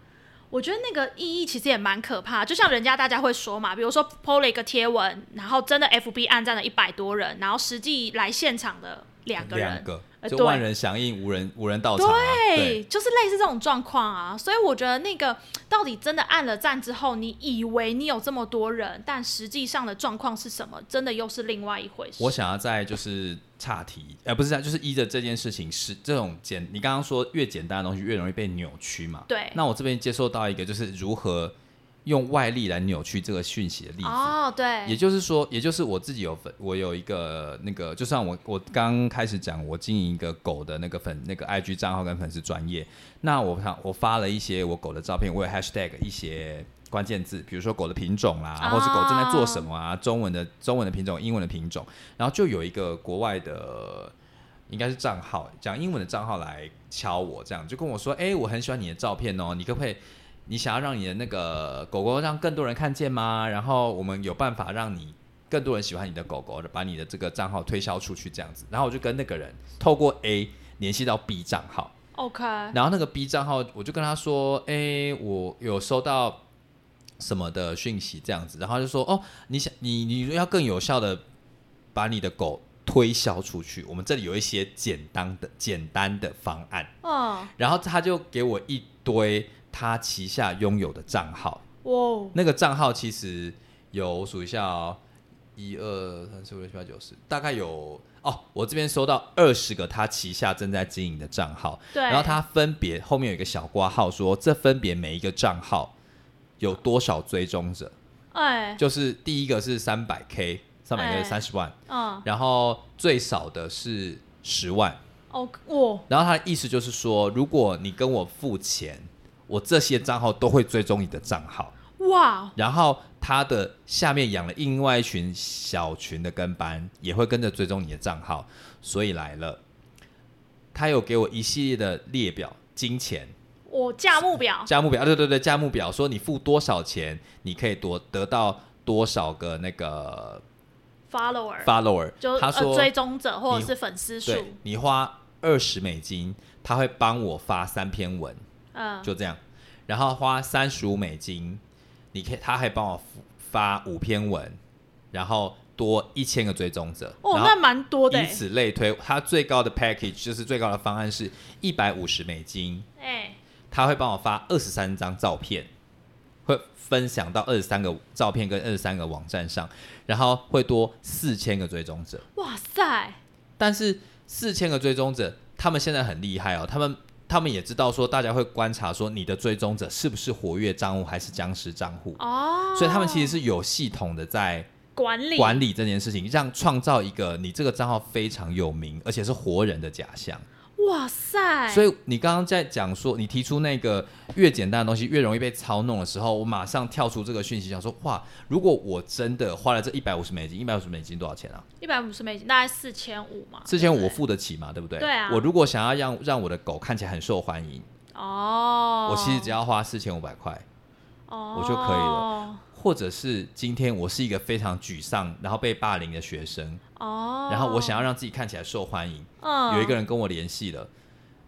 我觉得那个意义其实也蛮可怕，就像人家大家会说嘛，比如说 PO 了一个贴文，然后真的 FB 按赞了一百多人，然后实际来现场的两个人，两个就万人响应，无人无人到场、啊。对，就是类似这种状况啊，所以我觉得那个到底真的按了赞之后，你以为你有这么多人，但实际上的状况是什么，真的又是另外一回事。我想要在就是岔题，呃，不是，就是依着这件事情是这种简，你刚刚说越简单的东西越容易被扭曲嘛。对那我这边接受到一个就是如何用外力来扭曲这个讯息的例子。哦，对，也就是说，也就是我自己有粉，我有一个那个，就像我我刚开始讲，我经营一个狗的那个粉那个 IG 账号跟粉丝专业，那我想我发了一些我狗的照片，我有 hashtag 一些关键字，比如说狗的品种啦，哦或是狗正在做什么啊，中文的中文的品种，英文的品种，然后就有一个国外的。应该是账号讲英文的账号来敲我，这样就跟我说：“哎、我很喜欢你的照片哦，你可不可以？你想要让你的那个狗狗让更多人看见吗？然后我们有办法让你更多人喜欢你的狗狗，把你的这个账号推销出去，这样子。然后我就跟那个人透过 A 联系到 B 账号，OK，然后那个 B 账号我就跟他说：“哎、我有收到什么的讯息，这样子。”然后他就说：“哦，你想你你要更有效的把你的狗推销出去，我们这里有一些简单的简单的方案。”嗯，然后他就给我一堆他旗下拥有的账号，哇，那个账号其实有我数一下哦，一二三四五六七八九十，大概有哦，我这边收到二十个他旗下正在经营的账号，对，然后他分别后面有一个小挂号说，这分别每一个账号有多少追踪者，哎，就是第一个是三百 K，三百个月哎。三十万，嗯，然后最少的是十万。哦，哇，然后他的意思就是说，如果你跟我付钱，我这些账号都会追踪你的账号。哇，然后他的下面养了另外一群小群的跟班，也会跟着追踪你的账号。所以来了，他有给我一系列的列表，金钱我价目表，价目表，对对对，价目表说你付多少钱，你可以多得到多少个那个 follower，follower。就他说呃追踪者或者是粉丝数，你花二十美金，他会帮我发三篇文，嗯，就这样。然后花三十五美金，你可以，他还帮我发五篇文，然后多一千个追踪者。哦，那蛮多的以欸，此类推，他最高的 package 就是最高的方案是一百五十美金，哎，他会帮我发二十三张照片，会分享到二十三个照片跟二十三个网站上，然后会多四千个追踪者。哇塞，但是四千个追踪者，他们现在很厉害哦，他们他们也知道说大家会观察说你的追踪者是不是活跃账户还是僵尸账户，哦，所以他们其实是有系统的在管理。管理。这件事情，让创造一个你这个账号非常有名而且是活人的假象。哇塞，所以你刚刚在讲说，你提出那个越简单的东西越容易被操弄的时候，我马上跳出这个讯息，想说哇，如果我真的花了这一百五十美金，一百五十美金多少钱啊？一百五十美金，大概四千五嘛，四千五我付得起嘛，对不对？对啊。我如果想要让让我的狗看起来很受欢迎，哦，我其实只要花四千五百块，哦我就可以了或者是今天我是一个非常沮丧，然后被霸凌的学生，哦，然后我想要让自己看起来受欢迎，嗯有一个人跟我联系了，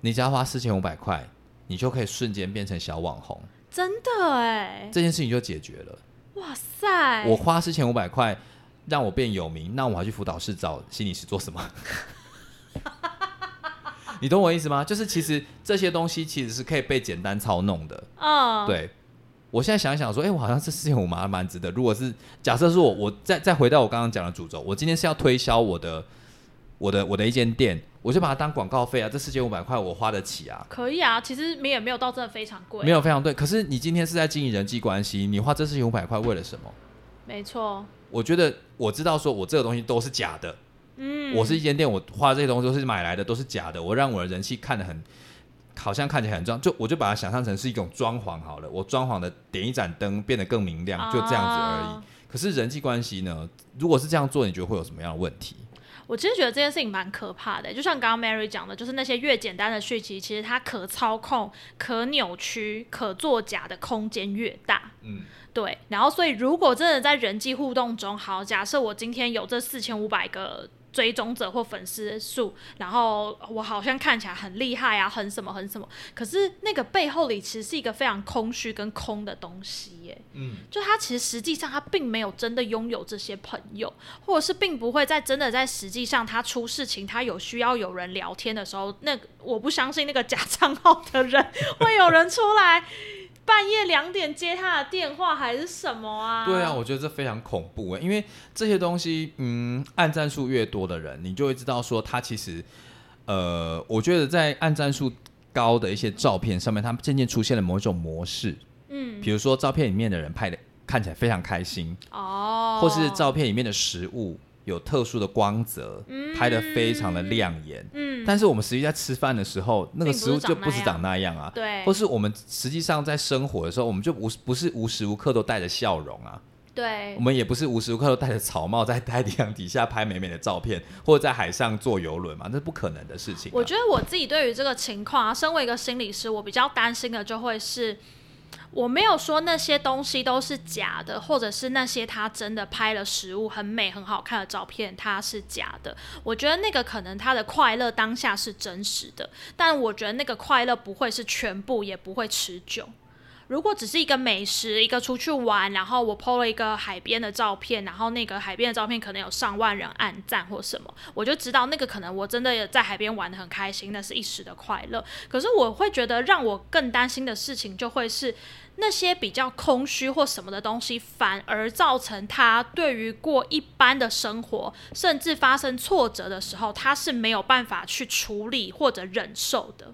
你只要花四千五百块，你就可以瞬间变成小网红，真的哎，这件事情就解决了。哇塞，我花四千五百块让我变有名，那我还去辅导室找心理师做什么？你懂我意思吗？就是其实这些东西其实是可以被简单操弄的。嗯，对，我现在想一想说，哎、我好像这四千五蛮蛮值得。如果是假设是我，我再再回到我刚刚讲的主轴，我今天是要推销我的我的我的一间店，我就把它当广告费啊，这四千五百块我花得起啊。可以啊，其实没也没有到真的非常贵，没有非常对，可是你今天是在经营人际关系，你花这四千五百块为了什么？没错，我觉得我知道，说我这个东西都是假的。嗯，我是一间店，我花这些东西都是买来的，都是假的。我让我的人气看得很，好像看起来很装，就我就把它想象成是一种装潢好了。我装潢的点一盏灯变得更明亮，就这样子而已。啊可是人际关系呢？如果是这样做，你觉得会有什么样的问题？我其实觉得这件事情蛮可怕的，就像刚刚 Mary 讲的，就是那些越简单的讯息，其实它可操控、可扭曲、可作假的空间越大。嗯，对，然后所以如果真的在人际互动中，好，假设我今天有这四千五百个追踪者或粉丝数，然后我好像看起来很厉害啊，很什么很什么，可是那个背后里其实是一个非常空虚跟空的东西耶。嗯，就他其实实际上他并没有真的拥有这些朋友，或者是并不会在真的在实际上他出事情，他有需要有人聊天的时候，那我不相信那个假账号的人 会有人出来半夜两点接他的电话还是什么啊？对啊，我觉得这非常恐怖诶，因为这些东西，嗯，按战数越多的人，你就会知道说他其实，呃，我觉得在按战数高的一些照片上面，他们渐渐出现了某一种模式，嗯，比如说照片里面的人拍的看起来非常开心，哦，或是照片里面的食物有特殊的光泽，拍的非常的亮眼。嗯，但是我们实际在吃饭的时候，那个食物就不是长那样啊。对，或是我们实际上在生活的时候，我们就无不是无时无刻都带着笑容啊，对。我，们也不是无时无刻都戴着草帽在太阳底下拍美美的照片，或者在海上坐游轮嘛，那是不可能的事情啊、我觉得我自己对于这个情况啊，身为一个心理师，我比较担心的就会是，我没有说那些东西都是假的，或者是那些他真的拍了实物很美很好看的照片，它是假的。我觉得那个可能他的快乐当下是真实的，但我觉得那个快乐不会是全部，也不会持久。如果只是一个美食，一个出去玩，然后我 PO 了一个海边的照片，然后那个海边的照片可能有上万人按赞或什么，我就知道那个可能我真的在海边玩的很开心，那是一时的快乐。可是我会觉得让我更担心的事情就会是那些比较空虚或什么的东西，反而造成他对于过一般的生活，甚至发生挫折的时候，他是没有办法去处理或者忍受的。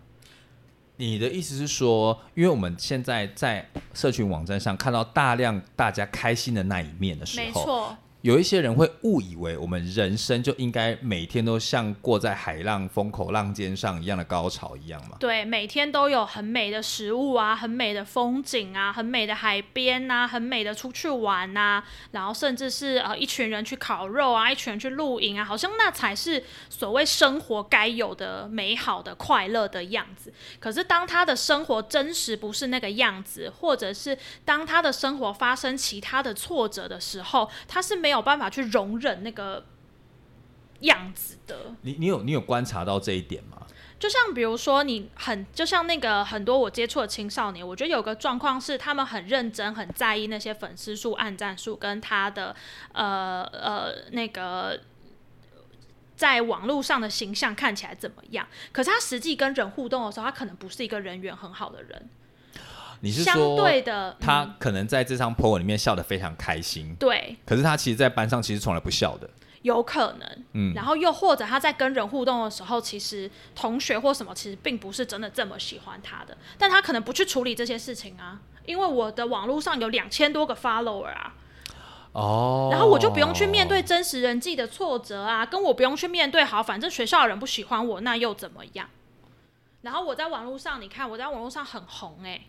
你的意思是说，因为我们现在在社群网站上看到大量大家开心的那一面的时候，没错，有一些人会误以为我们人生就应该每天都像过在海浪风口浪尖上一样的高潮一样嘛？对，每天都有很美的食物啊，很美的风景啊，很美的海边啊，很美的出去玩啊，然后甚至是呃一群人去烤肉啊，一群人去露营啊，好像那才是所谓生活该有的美好的快乐的样子。可是当他的生活真实不是那个样子，或者是当他的生活发生其他的挫折的时候，他是没有办法去容忍那个样子的。你你有你有观察到这一点吗？就像比如说，你很就像那个很多我接触的青少年，我觉得有个状况是，他们很认真、很在意那些粉丝数、按赞数跟他的呃呃那个在网络上的形象看起来怎么样。可是他实际跟人互动的时候，他可能不是一个人缘很好的人。相你是说对的，他可能在这张 po 文里面笑得非常开心，对，可是他其实，在班上其实从来不笑的。有可能，嗯。然后又或者他在跟人互动的时候，其实同学或什么其实并不是真的这么喜欢他的，但他可能不去处理这些事情啊，因为我的网络上有两千多个 follower 啊，哦，然后我就不用去面对真实人际的挫折啊，跟我不用去面对，好，反正学校的人不喜欢我，那又怎么样？然后我在网络上，你看我在网络上很红哎、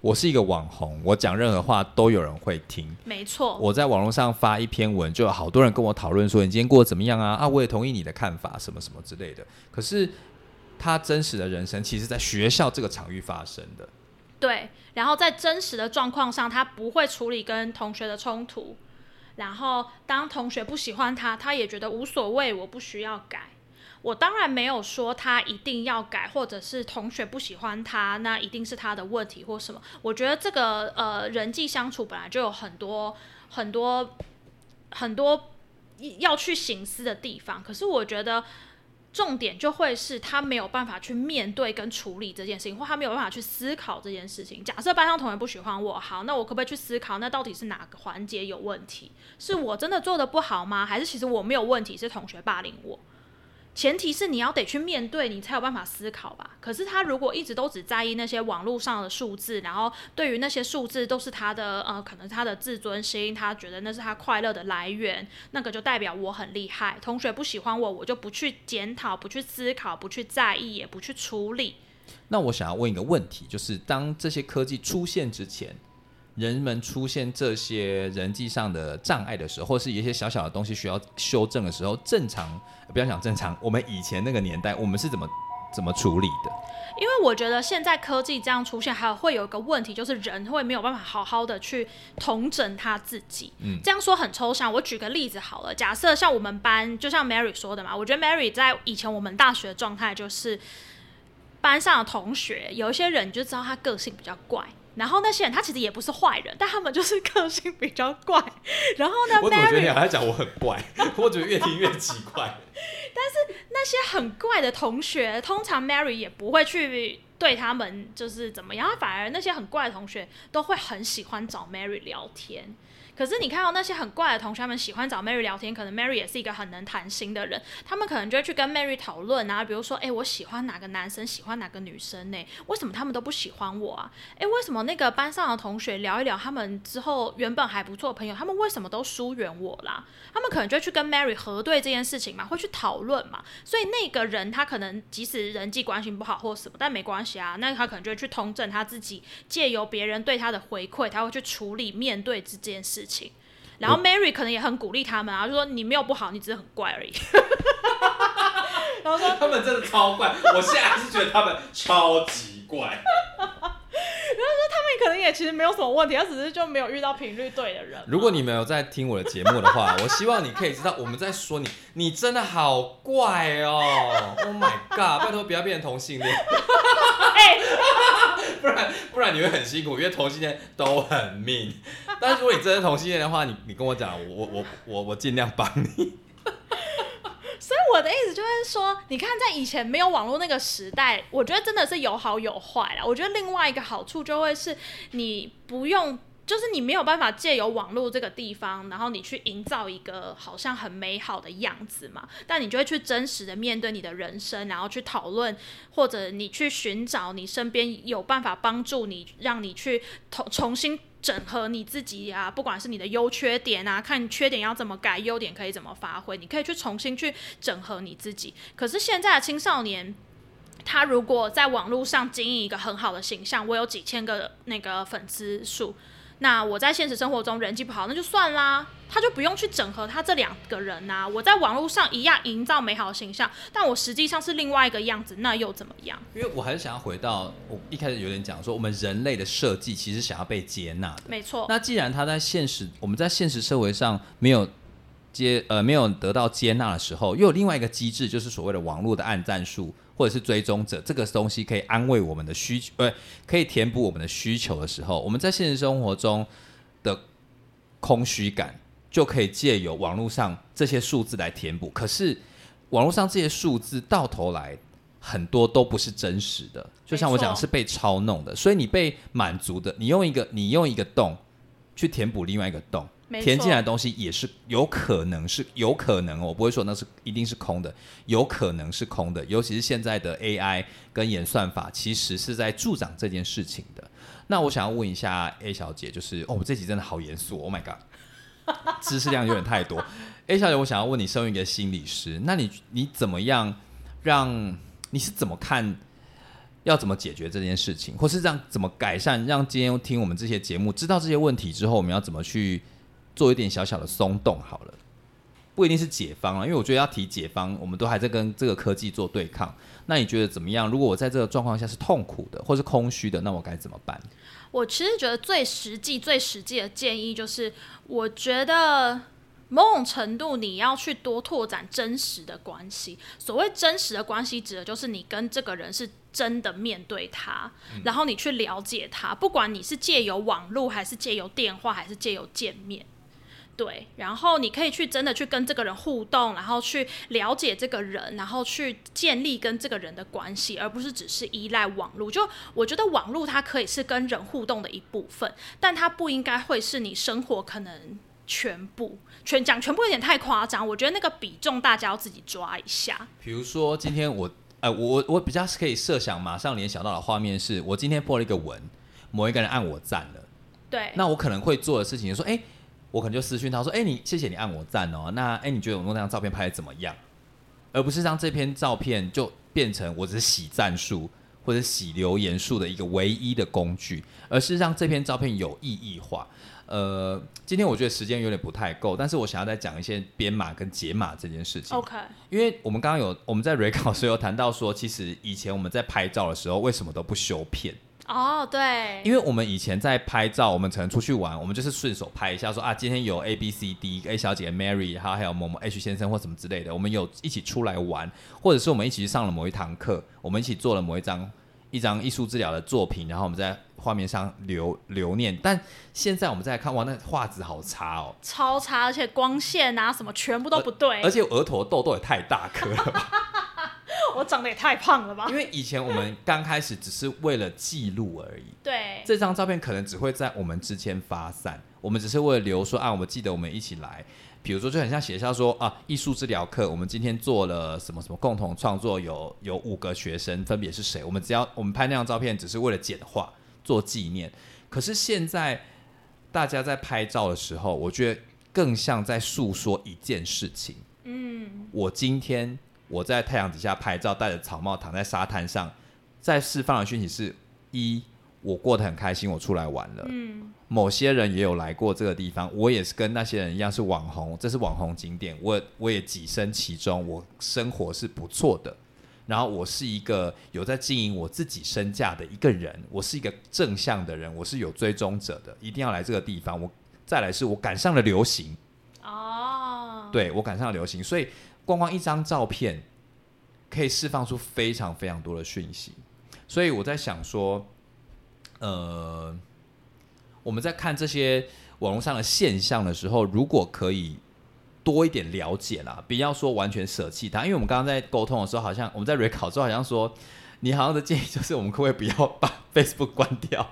我是一个网红，我讲任何话都有人会听。没错，我在网络上发一篇文，就有好多人跟我讨论说你今天过得怎么样啊？啊，我也同意你的看法，什么什么之类的。可是他真实的人生，其实在学校这个场域发生的。对，然后在真实的状况上，他不会处理跟同学的冲突，然后当同学不喜欢他，他也觉得无所谓，我不需要改。我当然没有说他一定要改，或者是同学不喜欢他，那一定是他的问题或什么。我觉得这个呃人际相处本来就有很多很多很多要去醒思的地方，可是我觉得重点就会是他没有办法去面对跟处理这件事情，或他没有办法去思考这件事情。假设班上同学不喜欢我，好，那我可不可以去思考，那到底是哪个环节有问题？是我真的做的不好吗？还是其实我没有问题，是同学霸凌我？前提是你要得去面对，你才有办法思考吧。可是他如果一直都只在意那些网络上的数字，然后对于那些数字都是他的呃，可能他的自尊心，他觉得那是他快乐的来源，那个就代表我很厉害。同学不喜欢我，我就不去检讨，不去思考，不去在意，也不去处理。那我想要问一个问题，就是当这些科技出现之前，人们出现这些人际上的障碍的时候，或是一些小小的东西需要修正的时候，正常不要讲正常，我们以前那个年代，我们是怎么怎么处理的？因为我觉得现在科技这样出现，还有会有一个问题，就是人会没有办法好好的去统整他自己。嗯这样说很抽象。我举个例子好了，假设像我们班，就像 Mary 说的嘛，我觉得 Mary 在以前我们大学的状态就是，班上的同学有一些人你就知道他个性比较怪。然后那些人他其实也不是坏人，但他们就是个性比较怪。然后呢，Mary 还在讲我很怪？我觉得越听越奇怪。但是那些很怪的同学，通常 Mary 也不会去对他们就是怎么样，反而那些很怪的同学都会很喜欢找 Mary 聊天。可是你看到那些很怪的同学，他们喜欢找 Mary 聊天，可能 Mary 也是一个很能谈心的人，他们可能就会去跟 Mary 讨论啊，比如说，哎、我喜欢哪个男生，喜欢哪个女生呢？为什么他们都不喜欢我啊？哎、为什么那个班上的同学聊一聊，他们之后原本还不错的朋友，他们为什么都疏远我啦？他们可能就会去跟 Mary 核对这件事情嘛，会去讨论嘛。所以那个人他可能即使人际关系不好或什么，但没关系啊，那他可能就会去通证他自己，借由别人对他的回馈，他会去处理面对这件事情。然后 Mary 可能也很鼓励他们啊，就说你没有不好，你只是很怪而已。然后说他们真的超怪，我现在还是觉得他们超级怪。他可能也其实没有什么问题，他只是就没有遇到频率对的人。如果你们有在听我的节目的话，我希望你可以知道我们在说你，你真的好怪哦！Oh my god！拜托不要变成同性恋，哎、不然不然你会很辛苦，因为同性恋都很命。但是如果你真的同性恋的话，你你跟我讲，我我我我尽量帮你。所以我的意思就是说，你看，在以前没有网络那个时代，我觉得真的是有好有坏啦。我觉得另外一个好处就会是，你不用就是你没有办法借由网络这个地方，然后你去营造一个好像很美好的样子嘛。但你就会去真实的面对你的人生，然后去讨论，或者你去寻找你身边有办法帮助你，让你去重重新整合你自己啊，不管是你的优缺点啊，看缺点要怎么改，优点可以怎么发挥，你可以去重新去整合你自己。可是现在的青少年。他如果在网络上经营一个很好的形象，我有几千个那个粉丝数，那我在现实生活中人际不好，那就算啦，他就不用去整合他这两个人呐。我在网络上一样营造美好的形象，但我实际上是另外一个样子，那又怎么样？因为我还是想要回到我一开始有点讲说，我们人类的设计其实想要被接纳的。没错。那既然他在现实，我们在现实社会上没有接呃没有得到接纳的时候，又有另外一个机制，就是所谓的网络的暗战术。或者是追踪者，这个东西可以安慰我们的需求，呃，可以填补我们的需求的时候，我们在现实生活中的空虚感，就可以借由网络上这些数字来填补。可是网络上这些数字到头来很多都不是真实的，就像我讲是被操弄的，所以你被满足的，你用一个你用一个洞去填补另外一个洞。填进来的东西也是有可能是有可能，我不会说那是一定是空的，有可能是空的。尤其是现在的 AI 跟演算法，其实是在助长这件事情的。那我想要问一下 A 小姐，就是哦，我这集真的好严肃，Oh my god，知识量有点太多。A 小姐，我想要问你，身为一个心理师，那你你怎么样让？你是怎么看？要怎么解决这件事情，或是让怎么改善？让今天听我们这些节目，知道这些问题之后，我们要怎么去？做一点小小的松动好了，不一定是解方了，因为我觉得要提解方，我们都还在跟这个科技做对抗。那你觉得怎么样？如果我在这个状况下是痛苦的，或是空虚的，那我该怎么办？我其实觉得最实际、最实际的建议就是，我觉得某种程度你要去多拓展真实的关系。所谓真实的关系，指的就是你跟这个人是真的面对他，然后你去了解他，不管你是借由网络，还是借由电话，还是借由见面。对，然后你可以去真的去跟这个人互动，然后去了解这个人，然后去建立跟这个人的关系，而不是只是依赖网络。就我觉得网络它可以是跟人互动的一部分，但它不应该会是你生活可能全部。全讲全部有点太夸张，我觉得那个比重大家要自己抓一下。比如说今天我，呃，我我比较可以设想，马上联想到的画面是我今天破了一个文，某一个人按我赞了，对，那我可能会做的事情就说，哎。我可能就私讯他说：“哎，你谢谢你按我赞哦。那哎，你觉得我那张照片拍的怎么样？而不是让这篇照片就变成我只是洗赞数或者洗留言数的一个唯一的工具，而是让这篇照片有意义化。呃，今天我觉得时间有点不太够，但是我想要再讲一些编码跟解码这件事情。OK，因为我们刚刚有我们在 r e c o 时有谈到说，其实以前我们在拍照的时候，为什么都不修片？哦，对，因为我们以前在拍照，我们可能出去玩，我们就是顺手拍一下，说啊，今天有 A B C D A 小姐 Mary，还有还有某某 H 先生或什么之类的，我们有一起出来玩，或者是我们一起去上了某一堂课，我们一起做了某一张一张艺术治疗的作品，然后我们在画面上留留念。但现在我们再看，哇，那画质好差哦，超差，而且光线啊什么全部都不对，而且额头痘痘也太大颗了。我长得也太胖了吧？因为以前我们刚开始只是为了记录而已。对，这张照片可能只会在我们之间发散，我们只是为了留说啊，我们记得我们一起来。比如说，就很像写下说啊，艺术治疗课，我们今天做了什么什么共同创作，有有五个学生，分别是谁？我们只要我们拍那张照片，只是为了简化做纪念。可是现在大家在拍照的时候，我觉得更像在诉说一件事情。嗯，我今天。我在太阳底下拍照，戴着草帽躺在沙滩上，在释放的讯息是：一，我过得很开心，我出来玩了。嗯，某些人也有来过这个地方，我也是跟那些人一样是网红，这是网红景点，我我也跻身其中，我生活是不错的。然后我是一个有在经营我自己身价的一个人，我是一个正向的人，我是有追踪者的，一定要来这个地方。我再来是我赶上了流行哦，对我赶上了流行，所以。光光一张照片，可以释放出非常非常多的讯息，所以我在想说，呃，我们在看这些网络上的现象的时候，如果可以多一点了解啦，不要说完全舍弃它，因为我们刚刚在沟通的时候，好像我们在 recall 之后，好像说你好像的建议就是，我们可不可以不要把 Facebook 关掉？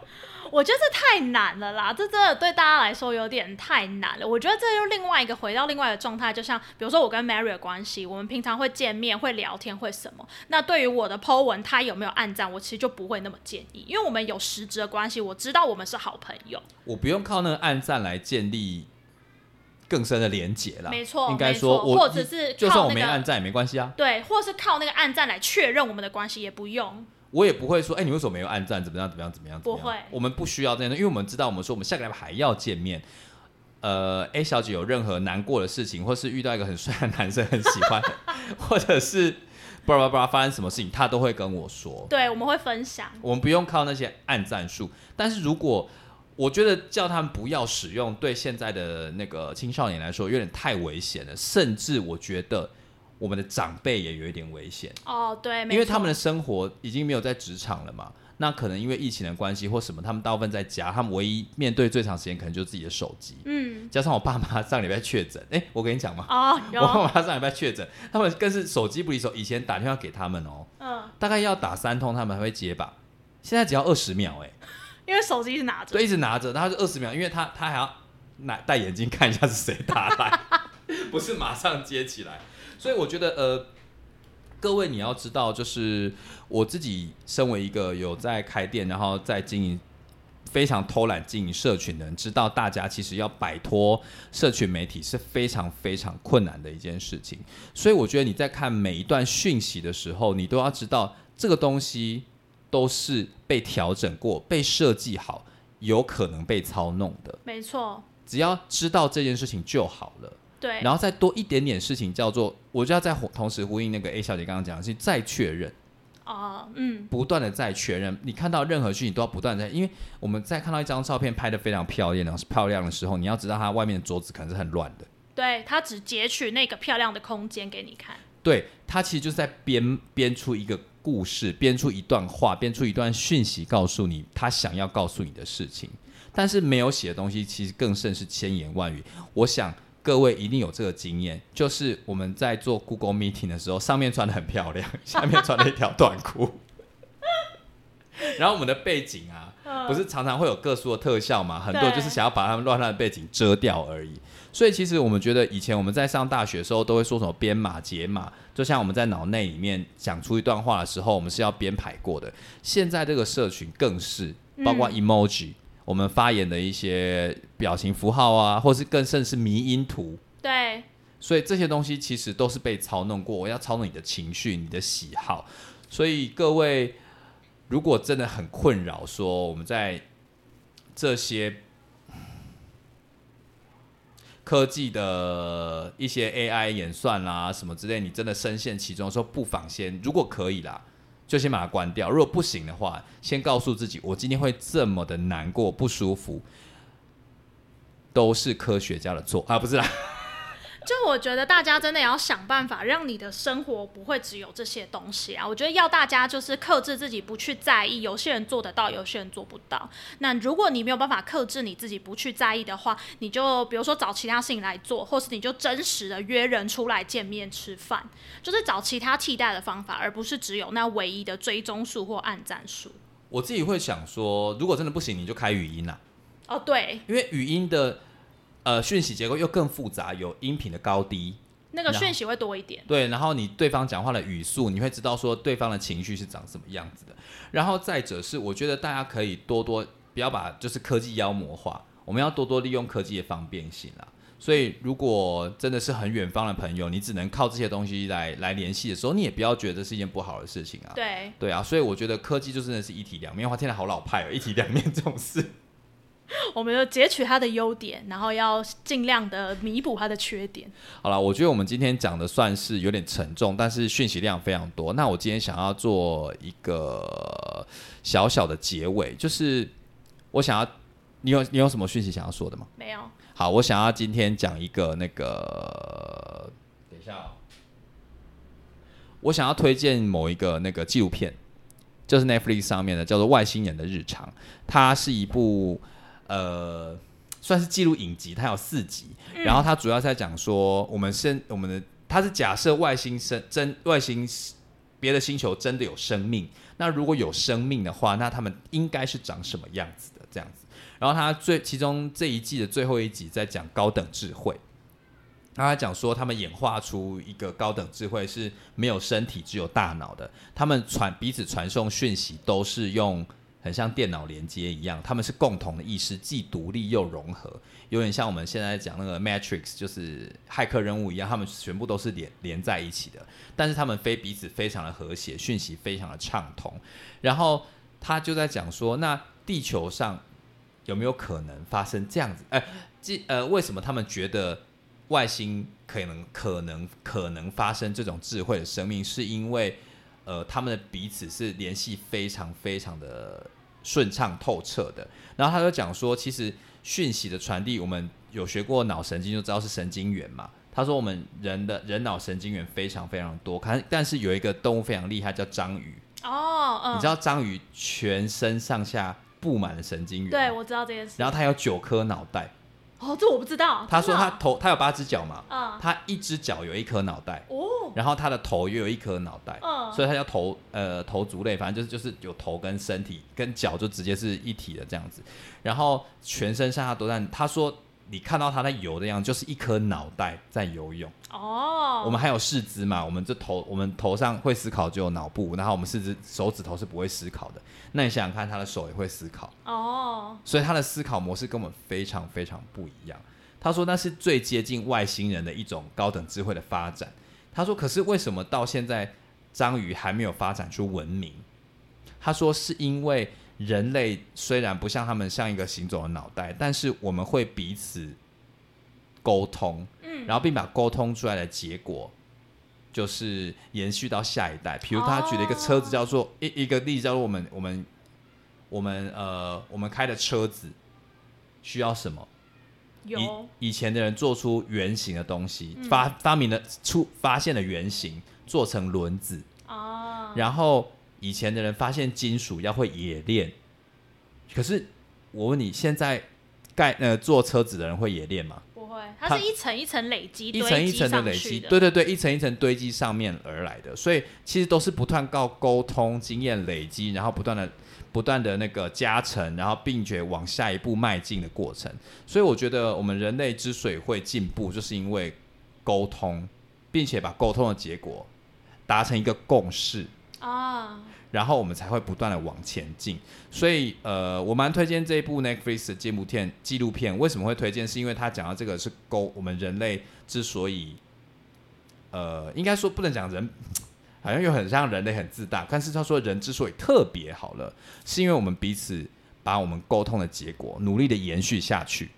我觉得这太难了啦，这真的对大家来说有点太难了。我觉得这又另外一个回到另外一个状态，就像比如说我跟 Mary 的关系，我们平常会见面、会聊天、会什么。那对于我的 Po 文，他有没有暗赞，我其实就不会那么建议，因为我们有实质的关系，我知道我们是好朋友。我不用靠那个暗赞来建立更深的连结啦。没错，应该没说我或者是就算我没暗赞也没关系啊，对，或是靠那个暗赞来确认我们的关系，也不用。我也不会说，哎、你为什么没有暗赞？怎么样？怎么样？怎么样？不会我们不需要这样的，因为我们知道，我们说我们下个礼拜还要见面。呃，A 小姐有任何难过的事情，或是遇到一个很帅的男生很喜欢，或者是巴拉巴拉发生什么事情，她都会跟我说。对，我们会分享。我们不用靠那些暗战术，但是如果我觉得叫他们不要使用，对现在的那个青少年来说有点太危险了，甚至我觉得我们的长辈也有一点危险，哦，对，因为他们的生活已经没有在职场了嘛。那可能因为疫情的关系或什么，他们大部分在家，他们唯一面对最长时间可能就是自己的手机。嗯，加上我爸妈上礼拜确诊，哎、我跟你讲嘛，哦，我有，爸妈上礼拜确诊，他们更是手机不离手。以前打电话给他们哦，嗯，大概要打三通，他们还会接吧。现在只要二十秒、哎，因为手机是拿着对，，一直拿着，然后就二十秒，因为他他还要拿戴眼镜看一下是谁打来，不是马上接起来。所以我觉得，呃，各位你要知道，就是我自己身为一个有在开店，然后在经营非常偷懒经营社群的人，知道大家其实要摆脱社群媒体是非常非常困难的一件事情。所以我觉得你在看每一段讯息的时候，你都要知道这个东西都是被调整过、被设计好，有可能被操弄的。没错，只要知道这件事情就好了，对，然后再多一点点事情叫做，我就要再同时呼应那个 A 小姐刚刚讲的是再确认，哦，嗯，不断的再确认。你看到任何讯息都要不断地在，因为我们在看到一张照片拍的非常漂亮，然后是漂亮的时候，你要知道它外面的桌子可能是很乱的。对它只截取那个漂亮的空间给你看，对，它其实就是在编编出一个故事，编出一段话，编出一段讯息，告诉你他想要告诉你的事情。但是没有写的东西，其实更甚是千言万语。我想各位一定有这个经验，就是我们在做 Google Meeting 的时候，上面穿的很漂亮，下面穿了一条短裤，然后我们的背景啊，嗯不是常常会有各处的特效嘛？很多对就是想要把他们乱乱的背景遮掉而已。所以其实我们觉得，以前我们在上大学的时候，都会说什么编码、解码，就像我们在脑内里面讲出一段话的时候，我们是要编排过的。现在这个社群更是，包括 emoji，、我们发言的一些表情符号啊，或是更甚是迷因图。对，所以这些东西其实都是被操弄过，我要操弄你的情绪、你的喜好。所以各位，如果真的很困扰，说我们在这些科技的一些 AI 演算啦、什么之类，你真的深陷其中的时候，不妨先，如果可以啦，就先把它关掉。如果不行的话，先告诉自己，我今天会这么的难过、不舒服，都是科学家的错啊，不是啦。就我觉得大家真的要想办法，让你的生活不会只有这些东西啊。我觉得要大家就是克制自己，不去在意。有些人做得到，有些人做不到。那如果你没有办法克制你自己不去在意的话，你就比如说找其他事情来做，或是你就真实的约人出来见面吃饭，就是找其他替代的方法，而不是只有那唯一的追踪数或暗战数。我自己会想说，如果真的不行，你就开语音啦，哦，对，因为语音的呃讯息结构又更复杂，有音频的高低，那个讯息会多一点。对，然后你对方讲话的语速，你会知道说对方的情绪是长什么样子的。然后再者是，我觉得大家可以多多不要把就是科技妖魔化，我们要多多利用科技的方便性啦。所以，如果真的是很远方的朋友，你只能靠这些东西来来联系的时候，你也不要觉得是一件不好的事情啊。对，对啊，所以我觉得科技就真的是一体两面。哇，天哪，好老派哦，一体两面这种事。我们就截取它的优点，然后要尽量的弥补它的缺点。好了，我觉得我们今天讲的算是有点沉重，但是讯息量非常多。那我今天想要做一个小小的结尾，就是我想要，你有你有什么讯息想要说的吗？没有，好，我想要今天讲一个那个，等一下、哦，我想要推荐某一个那个纪录片，就是 Netflix 上面的，叫做《外星人的日常》，它是一部呃算是记录影集，它有四集，然后它主要是在讲说我们生我们的，它是假设外星生真外星别的星球真的有生命，那如果有生命的话，那他们应该是长什么样子的？这样子。然后他最其中这一季的最后一集在讲高等智慧，他讲说他们演化出一个高等智慧是没有身体只有大脑的，他们传彼此传送讯息都是用很像电脑连接一样，他们是共同的意识，既独立又融合，有点像我们现在讲那个 Matrix，就是骇客任务一样，他们全部都是连连在一起的，但是他们非彼此非常的和谐，讯息非常的畅通。然后他就在讲说，那地球上有没有可能发生这样子？哎、即呃，为什么他们觉得外星可能可能可能发生这种智慧的生命？是因为呃，他们的彼此是联系非常非常的顺畅透彻的。然后他就讲说，其实讯息的传递，我们有学过脑神经就知道是神经元嘛。他说我们人的人脑神经元非常非常多，看但是有一个动物非常厉害，叫章鱼。哦，嗯，你知道章鱼全身上下布满了神经元，对，我知道这件事。然后它有九颗脑袋。哦，这我不知道。他说他头他有八只脚嘛，嗯，他一只脚有一颗脑袋，哦，然后他的头也有一颗脑袋，嗯，所以他叫头呃头足类，反正就是就是有头跟身体跟脚就直接是一体的这样子，然后全身上下都在。他说你看到它在游的样子，就是一颗脑袋在游泳。哦，我们还有四肢嘛，我们这头我们头上会思考就有脑部，然后我们四肢手指头是不会思考的。那你想想看，他的手也会思考，哦，所以他的思考模式跟我们非常非常不一样。他说那是最接近外星人的一种高等智慧的发展。他说，可是为什么到现在章鱼还没有发展出文明？他说是因为人类虽然不像他们像一个行走的脑袋，但是我们会彼此沟通，嗯，然后并把沟通出来的结果。就是延续到下一代，比如他举了一个车子，叫做、一一个例子，叫做我们我们我们呃我们开的车子需要什么？有以以前的人做出圆形的东西，嗯发发明了出发现了圆形，做成轮子。啊，然后以前的人发现金属要会冶炼，可是我问你，现在盖呃做车子的人会冶炼吗？不会，它它是一层一层累积，一层一层的累积，对对对，一层一层堆积上面而来的，所以其实都是不断靠沟通、经验累积，然后不断的、不断的那个加成，然后并且往下一步迈进的过程。所以我觉得我们人类之所以会进步，就是因为沟通，并且把沟通的结果达成一个共识。啊，然后我们才会不断的往前进。所以，呃，我蛮推荐这一部 Netflix 的纪录片。纪录片为什么会推荐？是因为他讲到这个是沟我们人类之所以，呃，应该说不能讲人，好像又很像人类很自大。但是他说人之所以特别好了，是因为我们彼此把我们沟通的结果努力的延续下去。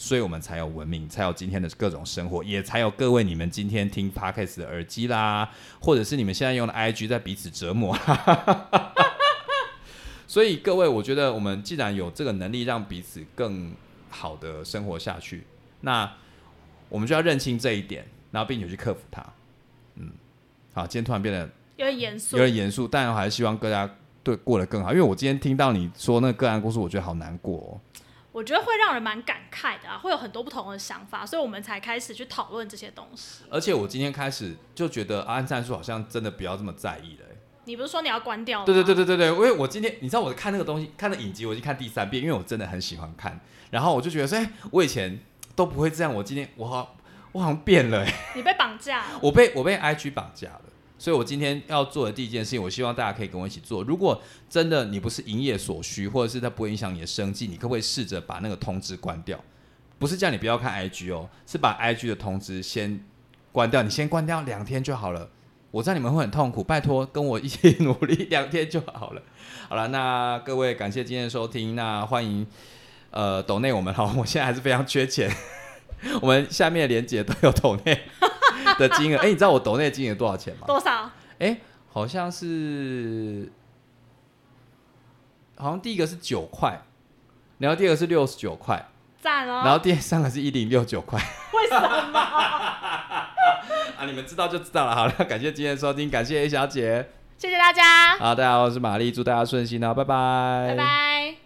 所以我们才有文明，才有今天的各种生活，也才有各位你们今天听 podcast 的耳机啦，或者是你们现在用的 IG 在彼此折磨。所以各位，我觉得我们既然有这个能力让彼此更好的生活下去，那我们就要认清这一点，然后并且去克服它。嗯，好，今天突然变得有点严肃有，点严肃，但我还是希望大家对过得更好。因为我今天听到你说那个个案故事，我觉得好难过、哦。我觉得会让人蛮感慨的啊，会有很多不同的想法，所以我们才开始去讨论这些东西。而且我今天开始就觉得阿安战术好像真的不要这么在意了、欸你不是说你要关掉了吗？对对对对对对，因为我今天你知道我看那个东西，看的影集，我已经看第三遍，因为我真的很喜欢看。然后我就觉得说，哎、我以前都不会这样，我今天我好我好像变了、欸，你被绑架了。我被我被 IG 绑架了。所以我今天要做的第一件事情，我希望大家可以跟我一起做。如果真的你不是营业所需，或者是它不会影响你的生计，你可不可以试着把那个通知关掉？不是叫你不要看 IG 哦，是把 IG 的通知先关掉，你先关掉两天就好了。我知道你们会很痛苦，拜托跟我一起努力两天就好了。好了，那各位感谢今天的收听，那欢迎呃抖内我们好，我现在还是非常缺钱，我们下面的连接都有抖内的金额。哎、你知道我抖内金额多少钱吗？多少？哎、好像是，好像第一个是九块，然后第二个是六十九块，赞哦！然后第三个是一零六九块。为什么？啊，你们知道就知道了。好了，感谢今天的收听，感谢 A 小姐。谢谢大家，好，大家好，我是玛丽，祝大家顺心哦，拜拜，拜拜。